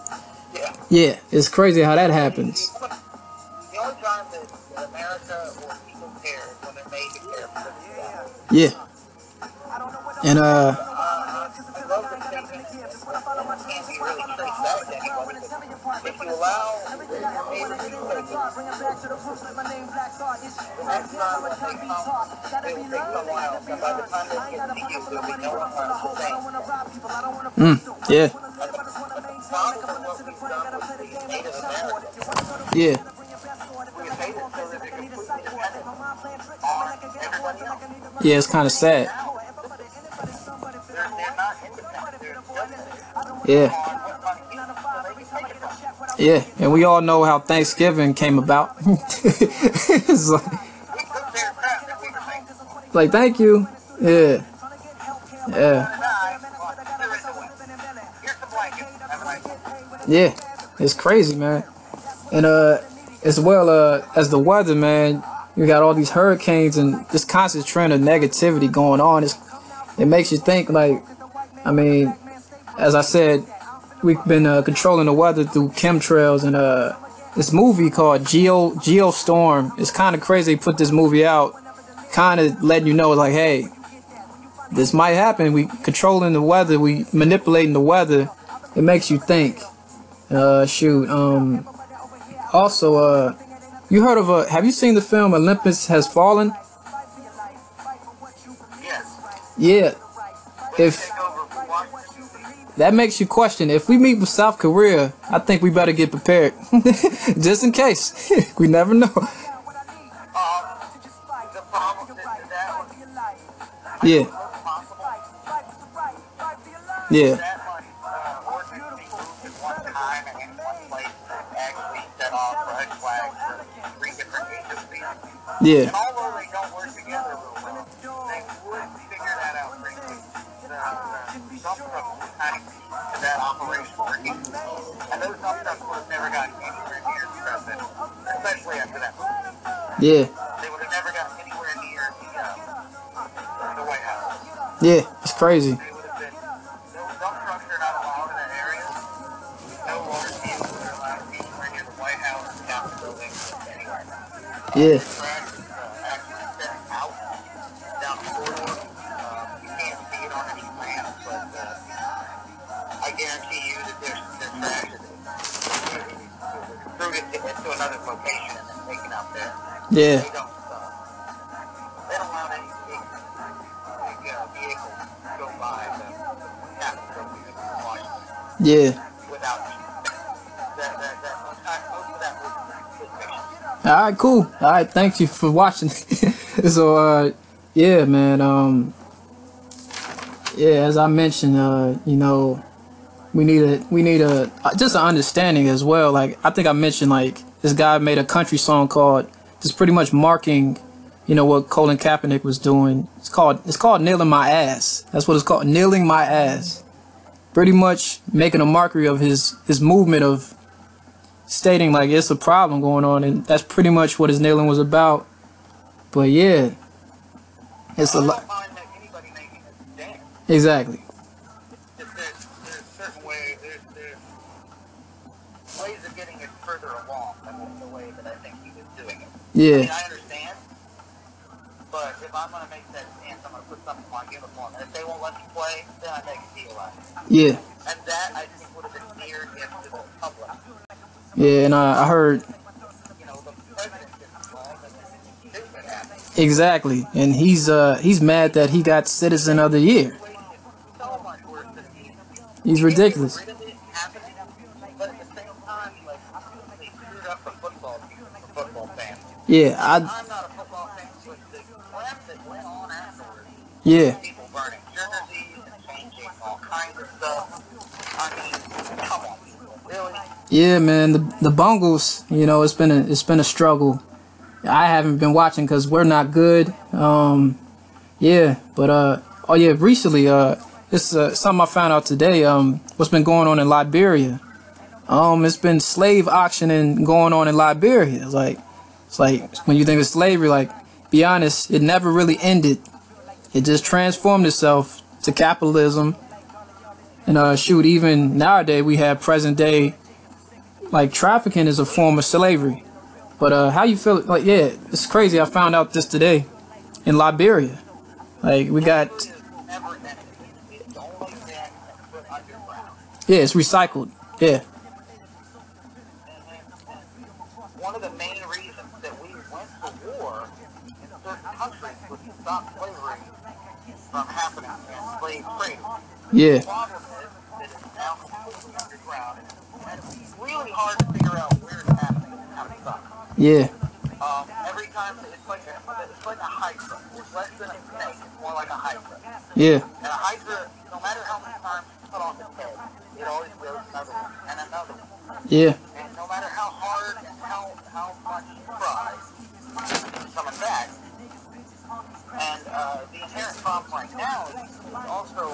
Yeah. it's crazy how that happens. Yeah. And time time when they come, they will take someone else. And by the time they get to you, there'll be no one left to thank. mm, yeah, Probably what we've done with the Native Americans. yeah, We've made it so that they're completely dependent on everybody else. yeah. It's kind of sad. They're, they're not independent. They're dependent Yeah. Yeah, and we all know how Thanksgiving came about. it's like, like, thank you. Yeah, yeah, yeah. It's crazy, man. And uh, as well uh, as the weather, man, you got all these hurricanes and this constant trend of negativity going on. It's, it makes you think, like, I mean, as I said, we've been uh, controlling the weather through chemtrails and uh, this movie called Geo Geostorm. It's kind of crazy. They put this movie out, kind of letting you know, like, hey, this might happen. We controlling the weather. We manipulating the weather. It makes you think. Uh, shoot. Um. Also, uh, you heard of a? Have you seen the film Olympus Has Fallen? Yes. Yeah. If that makes you question, if we meet with South Korea, I think we better get prepared, just in case. we never know. Yeah. Yeah. That Yeah. They would have never gotten anywhere near the, uh, the White House. Yeah. It's crazy. They would have been, those dump trucks are not allowed in that area. No water vehicles are allowed anywhere near the White House, Capitol building, anywhere. Yeah. Trash uh, is actually set out down the corridor. Um, you can't see it on any map, but uh, I guarantee you that there's, trash that is uh, recruited to, another location and then taken Yeah. They don't, uh, they don't allow any big, uh, vehicles to go by Yeah. All right, cool. All right, thank you for watching. so, uh, yeah, man. Um, yeah, as I mentioned, uh, you know, we need a we need a just an understanding as well. Like I think I mentioned, like this guy made a country song called just pretty much marking, you know, what Colin Kaepernick was doing. It's called it's called kneeling my ass. That's what it's called, kneeling my ass. Pretty much making a mockery of his his movement of stating like it's a problem going on, and that's pretty much what his kneeling was about. But yeah, it's a lot. don't mind that anybody making a stand. Exactly. Just there's, there's certain ways, there's, there's ways of getting it further along than the way that I think he was it. I mean, Yeah. I understand, but if I'm going to make that stance, I'm going to put something on my uniform. And if they won't let me play, then I make a deal out of it. Yeah. And that, I think, would have been him to the public. Yeah. And uh, I heard You know, the president gets involved and then stupid happens. exactly, and he's uh he's mad that he got Citizen of the Year. So much worse than he He's ridiculous. Get rid of it, happening, but at the same time, like, they screwed up the football team, the football fans. Yeah. I I'm not a football fan, but the crap that went on after Yeah. People burning jerseys and changing all kinds of stuff. I mean, come on. Really? Yeah, man. The the Bungles, you know, it's been a it's been a struggle. I haven't been watching because we're not good. Um, yeah, but uh, oh yeah, recently uh, it's uh, something I found out today. Um, what's been going on in Liberia? Um, it's been slave auctioning going on in Liberia. Like it's like when you think of slavery, like be honest, it never really ended. It just transformed itself to capitalism. And uh, shoot, even nowadays we have present day like trafficking is a form of slavery. But uh, how you feel? Like, yeah, it's crazy. I found out this today in Liberia. Like, we got yeah, it's recycled. Yeah, One of the main reasons that we went to war in certain countries was to stop slavery from happening and slave trade. yeah, The problem is that it's now completely underground and it's really hard to figure out where it's happening and how yeah, Um, every time it's like a, it's like a hydra. It's less than a snake. It's more like a hydra. yeah, And a hydra, no matter how many times you cut off its head, it always grows another one and another one. yeah, And no matter how hard and how how much you try, it's coming back. And uh, right now is also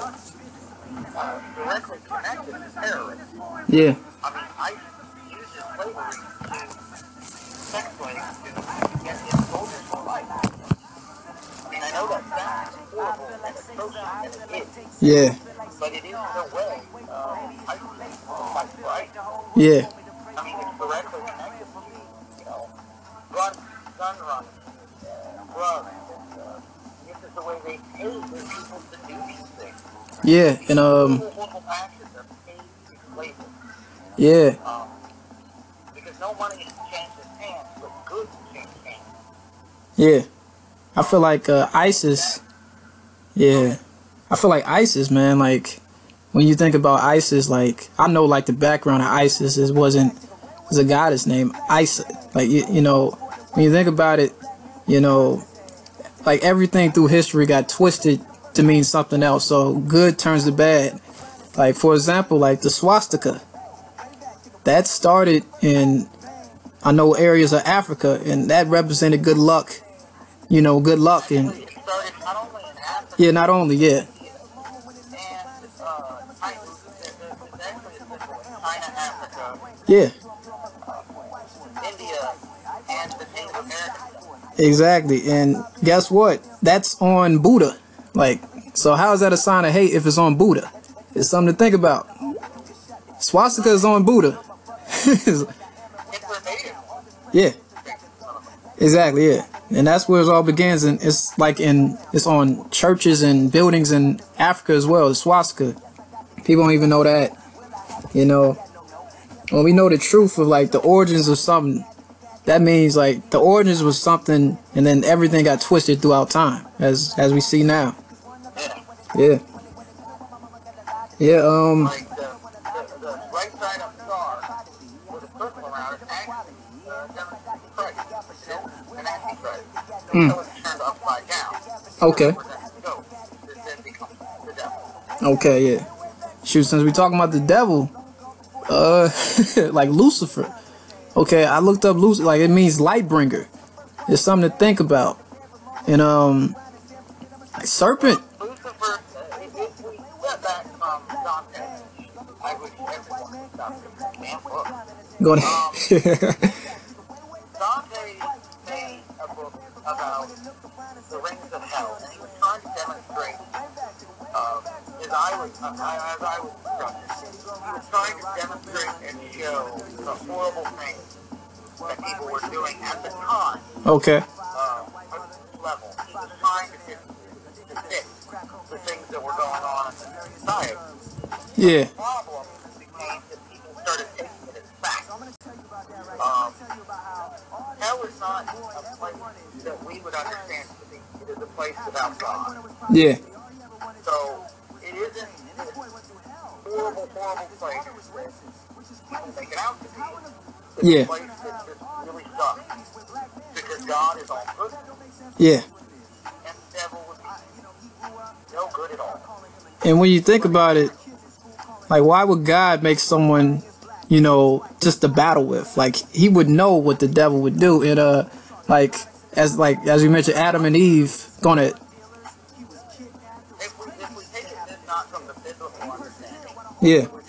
uh, directly connected to terrorism. yeah, I mean, ICE uses slavery to sex slaves to get soldiers for life. I mean, I know that sounds horrible and atrocious, and it is, yeah, but it is the way fights for ICE. yeah, yeah, and um, yeah, yeah. I feel like uh, ISIS. Yeah, I feel like ISIS, man. Like when you think about ISIS, like I know like the background of ISIS is wasn't was a goddess named Isis. Like you, you know, when you think about it, you know, like everything through history got twisted to mean something else. So good turns to bad. Like for example, like the swastika. That started in I know areas of Africa, and that represented good luck. You know, good luck and It started not only in Africa yeah, not only yeah, and uh, China, it's actually a symbol in China, Africa, yeah, India, and the Native Americans. exactly. And guess what? That's on Buddha. Like, so how is that a sign of hate if it's on Buddha? It's something to think about. Swastika is on Buddha. Yeah, exactly. Yeah, and that's where it all begins. And it's like in it's on churches and buildings in Africa as well. The swastika. People don't even know that. You know, when we know the truth of like the origins of something, that means like the origins was something, and then everything got twisted throughout time, as as we see now. Yeah. Yeah. Um. Down. Okay. Okay. Yeah. Shoot. Since we talking about the devil, uh, like Lucifer. Okay, I looked up Lucifer. Like it means light bringer. It's something to think about. And um, serpent. Going. Um, Dante made a book about the rings of hell, and he was trying to demonstrate, uh, as I was, uh, I- as I was instructed, he was trying to demonstrate and show the horrible things that people were doing at the time, okay. uh, level. He was trying to depict the things that were going on in society. Yeah. problem became that people started taking it as fact. Um, hell is not a place that we would understand to be. It is a place without God. Yeah. So it isn't this horrible, horrible place that people make it out to be. It's Yeah. a place that just really sucks. Because God is all good Yeah. and the devil would be and when you think about it, like why would God make someone, you know, just to battle with? Like he would know what the devil would do. And uh like as like as you mentioned, Adam and Eve gonna If we, we take it from the yeah, we.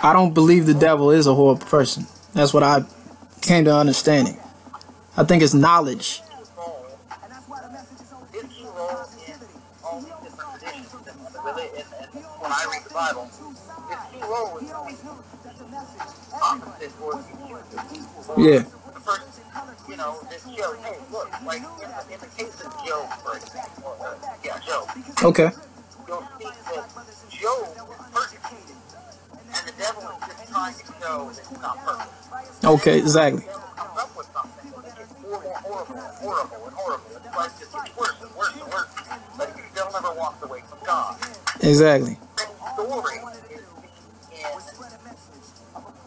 I don't believe the devil is a horrible person. That's what I came to understanding. I think it's knowledge. Yeah. you know, that Job, hey, look, like in the, in the case of Job, for example, uh, yeah, Job, Okay. you'll see that Job is persecuted, and the devil is just trying to show that not perfect. Okay, exactly. The devil comes up with something gets more horrible and horrible and horrible, life just gets worse and worse and worse, but never walks away from God. Exactly. Same story is seen in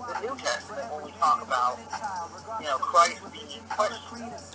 the New Testament when we talk about, you know, Christ being questioned.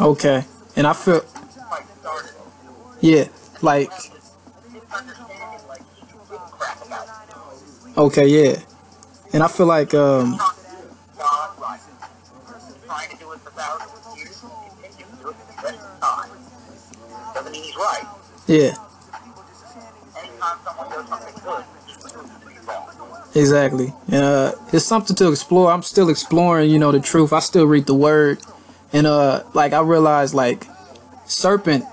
Okay. And I feel yeah, like Okay, yeah. And I feel like, um. about exactly. Uh it's something to explore. I'm still exploring, you know, the truth. I still read the word. And uh like I realized like serpent,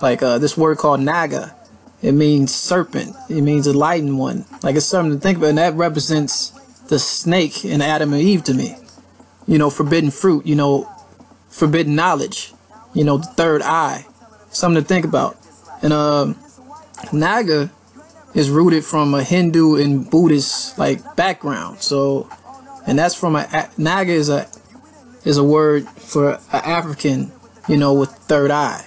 like uh this word called naga, it means serpent. It means enlightened one. Like it's something to think about, and that represents the snake in Adam and Eve to me. You know, forbidden fruit, you know, forbidden knowledge, you know, the third eye. Something to think about. And um Naga is rooted from a Hindu and Buddhist like background. So, and that's from a Naga is a is a word for an African, you know, with third eye.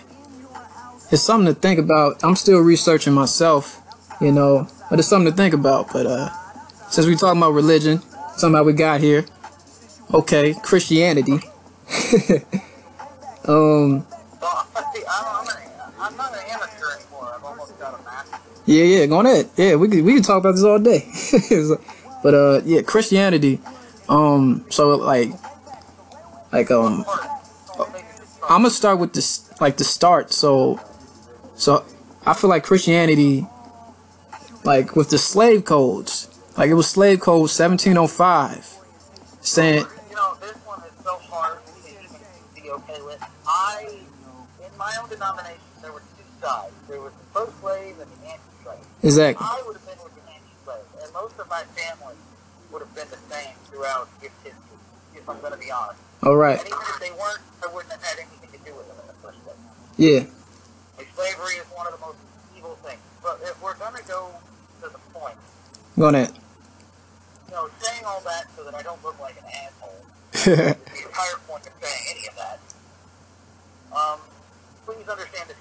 It's something to think about. I'm still researching myself, you know, but it's something to think about. But uh, since we talking about religion, somehow we got here. Okay, Christianity. um, Well, see, I'm, I'm, an, I'm not an amateur anymore. I've almost got a master. Yeah, yeah, go on. Yeah, we could we could talk about this all day. But uh, yeah, Christianity. Um, so like, like um, I'm gonna start with this like the start. So, so I feel like Christianity, like with the slave codes, like it was slave code 1705, saying my own denomination, there were two sides. There was the pro-slave and the anti-slave. exactly, I would have been with the anti-slave, and most of my family would have been the same throughout its history, if I'm going to be honest. all right, And even if they weren't, I wouldn't have had anything to do with them in the first place. yeah, Like, slavery is one of the most evil things. But if we're going to go to the point, go on ahead. you know, saying all that so that I don't look like an asshole, the entire point of saying any of that. Um, please understand this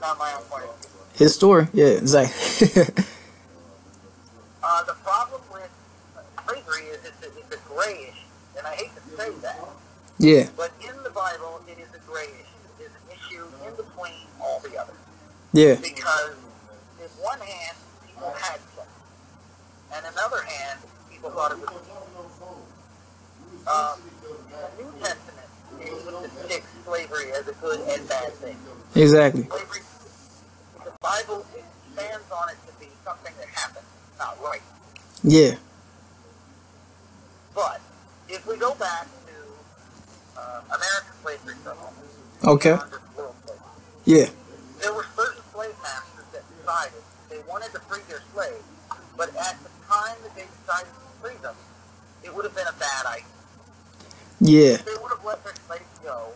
not my own view. His story, yeah, exactly. Uh, the problem with slavery is it's a, it's a grayish, and I hate to say that, yeah, but in the Bible it is a grayish. It is an issue in between all the others. yeah, Because in one hand, people had sex, and another hand, people thought it was evil. Um, the New Testament is to stick slavery as a good and bad thing. exactly, Slavery, Bible expands on it to be something that happened, not right. yeah, But if we go back to uh, American slavery for a okay, beyond just world slavery, yeah, there were certain slave masters that decided they wanted to free their slaves, but at the time that they decided to free them, it would have been a bad idea. yeah, They would have let their slaves go,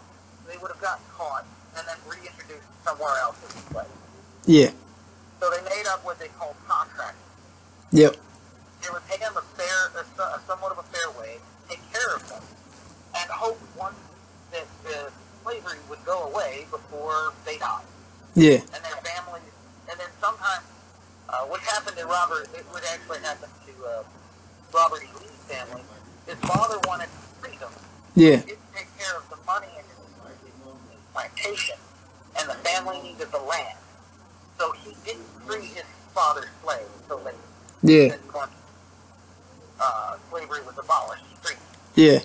they would have gotten caught and then reintroduced somewhere else as slaves. Yeah. So they made up what they called contracts. Yep. They would pay them a fair, a, a somewhat of a fair wage, take care of them, and hope one that the slavery would go away before they died. Yeah. and their families. And then sometimes, uh, what happened to Robert, it would actually happen to uh, Robert E. Lee's family. His father wanted freedom. Yeah. He didn't take care of the money in his, his plantation, and the family needed the land. So he didn't free his father's slaves until later. Yeah. Once uh, slavery was abolished, he freed. Yeah.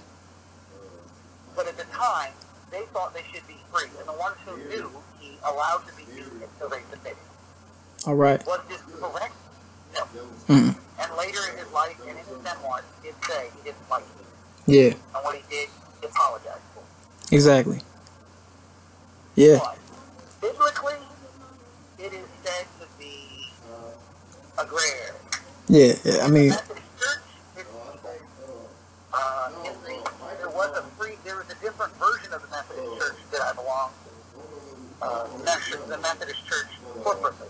But at the time, they thought they should be free, and the ones who knew, he allowed to be beaten until they submitted. All right. Was this correct? No. Mm. And later in his life and in his memoirs, he did say he didn't like it. Yeah. And what he did, he apologized for. Exactly. Yeah. But biblically, it is said to be a gray area. Yeah. yeah. I mean, Methodist Church, it's legal. Uh, the, there was a free, there was a different version of the Methodist Church that I belong to. Uh, the Methodist Church corporately.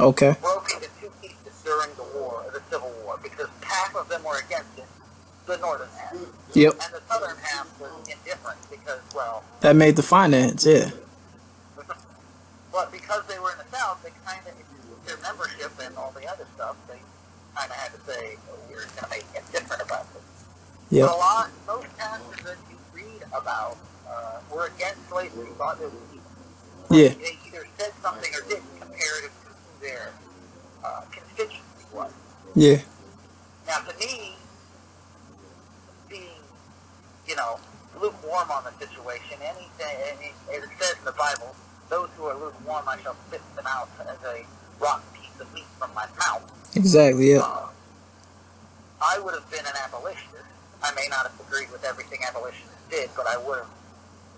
okay. broke into two pieces during the war, the Civil War, because half of them were against it, the northern half, Yep. and the southern half was indifferent because, well, That made the finance. Yeah. But because they were in the South, they kind of their membership and all the other stuff, they kind of had to say, oh, we're going to make it different about this. Yep. But a lot, most pastors that you read about uh, were against slavery, thought it was evil. Yeah. They either said something or didn't comparative to who their uh, constituency was. Yeah. Now, to me, being, you know, lukewarm on the situation, anything, any, it says in the Bible, those who are lukewarm, I shall spit them out as a rotten piece of meat from my mouth. Exactly. Yeah. Uh, I would have been an abolitionist. I may not have agreed with everything abolitionists did, but I would have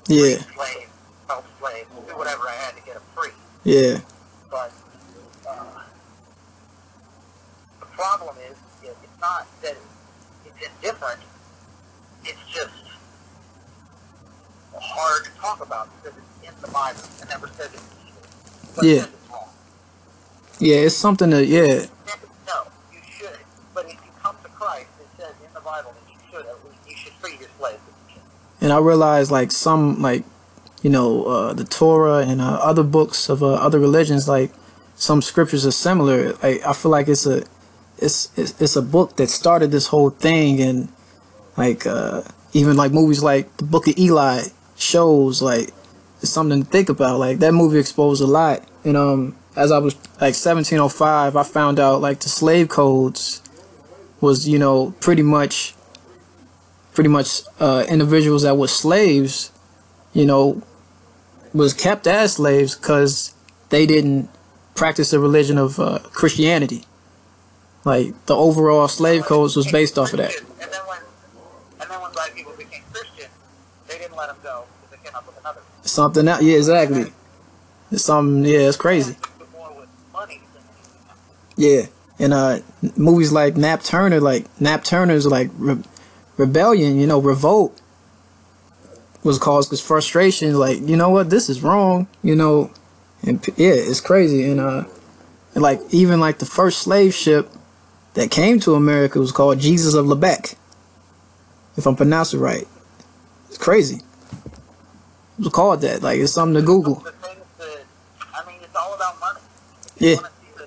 Yeah. slaves, helped slaves, do whatever I had to get them free. Yeah. But uh, the problem is, it's not that it's indifferent. It's just hard to talk about because it's the Bible. It never it's evil. But Yeah. it's. Yeah. It's something that. Yeah. No, you should. But if you come to Christ, it says in the Bible that you should at least you should free your slaves. and I realized like some like you know uh, the Torah and uh, other books of uh, other religions like some scriptures are similar. Like I feel like it's a it's it's, it's a book that started this whole thing and like uh, even like movies like the Book of Eli shows like it's something to think about. Like that movie exposed a lot. And um as I was like 1705, I found out like the slave codes was you know pretty much pretty much uh, individuals that were slaves, you know, was kept as slaves because they didn't practice the religion of uh, Christianity. Like the overall slave codes was based off of that. Christian, And then when and then when black people became Christian, they didn't let them go because they came another. Something else, yeah, exactly. It's something, yeah, it's crazy. Yeah, and uh, movies like Nat Turner, like Nat Turner's like re- rebellion, you know, revolt was caused because frustration. Like, you know what, this is wrong, you know, and yeah, it's crazy. And uh, and like even like the first slave ship that came to America was called Jesus of Lübeck, if I'm pronouncing it right. It's crazy. Was called that. Like, it's something to Google. That I mean, it's all about money. Yeah. you want to see the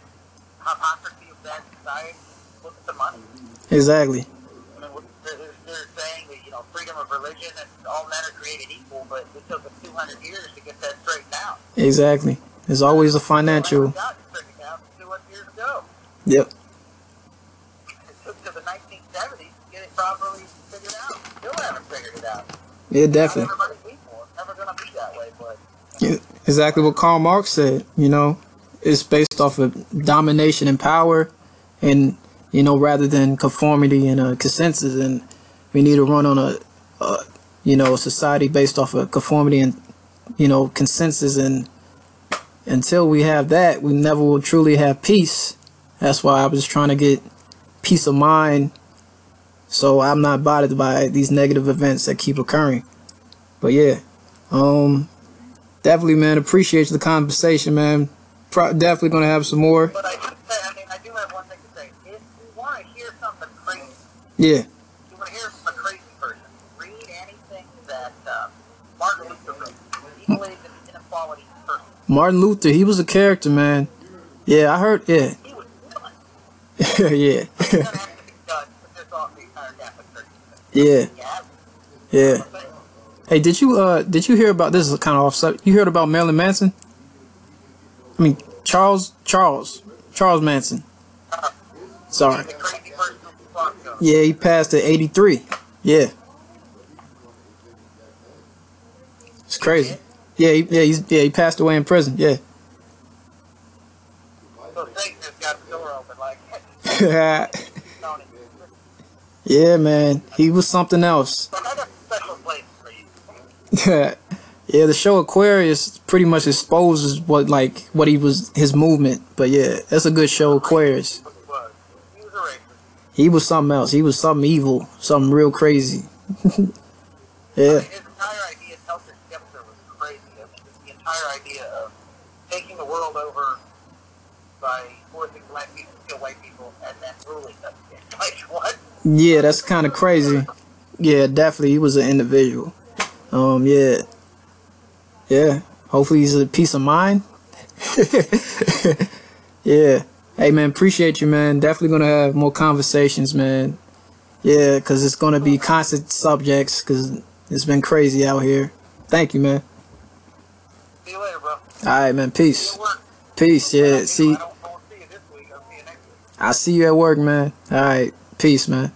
hypocrisy of that society, look at the money. Exactly. I mean, they're, they're saying that you know freedom of religion and all men are created equal, but it took us 200 years to get that straightened out. Exactly. There's always a financial. haven't gotten it straightened out 200 years ago. Yep. It took to the 1970s to get it properly figured out. Still haven't figured it out. Yeah, Not definitely. everybody's equal. It's never going to be that way, but Yeah, exactly what Karl Marx said. You know, it's based off of domination and power, and you know, rather than conformity and a consensus. And we need to run on a, a you know, society based off of conformity and you know, consensus. And until we have that, we never will truly have peace. That's why I was trying to get peace of mind, so I'm not bothered by these negative events that keep occurring. But yeah, um, definitely, man. Appreciate the conversation, man. Pro- definitely gonna have some more. But I do say, I mean, I do have one thing to say. If you want to hear something crazy, Yeah, if you want to hear from a crazy person, read anything that uh, Martin Luther wrote. He believed in inequality. Martin Luther. He was a character, man. Yeah, I heard. Yeah, He was yeah, He's gonna have to be done to piss off the entire Catholic Church. yeah, Yeah. yeah. Hey, did you uh did you hear about this? Is kind of off subject. You heard about Marilyn Manson? I mean Charles Charles Charles Manson. Sorry. Yeah, he passed at 83. Yeah. It's crazy. Yeah, he, yeah, he's yeah he passed away in prison. Yeah. Yeah, man, he was something else. So I got a special place for you. yeah, the show Aquarius pretty much exposes what like what he was his movement. But yeah, that's a good show, Aquarius. He was. He was a racist. He was something else. He was something evil, something real crazy. yeah, His entire idea, Helter Skelter, was crazy. I mean, the entire idea of taking the world over by forcing black people to kill white people and then ruling them. It's like, what? yeah, that's kind of crazy. Yeah, definitely, he was an individual. Um, yeah, yeah. Hopefully, he's a peace of mind. yeah. Hey, man, appreciate you, man. Definitely gonna have more conversations, man. Yeah, cause it's gonna be constant subjects, cause it's been crazy out here. Thank you, man. See you later, bro. All right, man. Peace. Peace. Yeah. See, I don't, I won't see you this week. I'll see you next week. I see you at work, man. All right. Peace, man.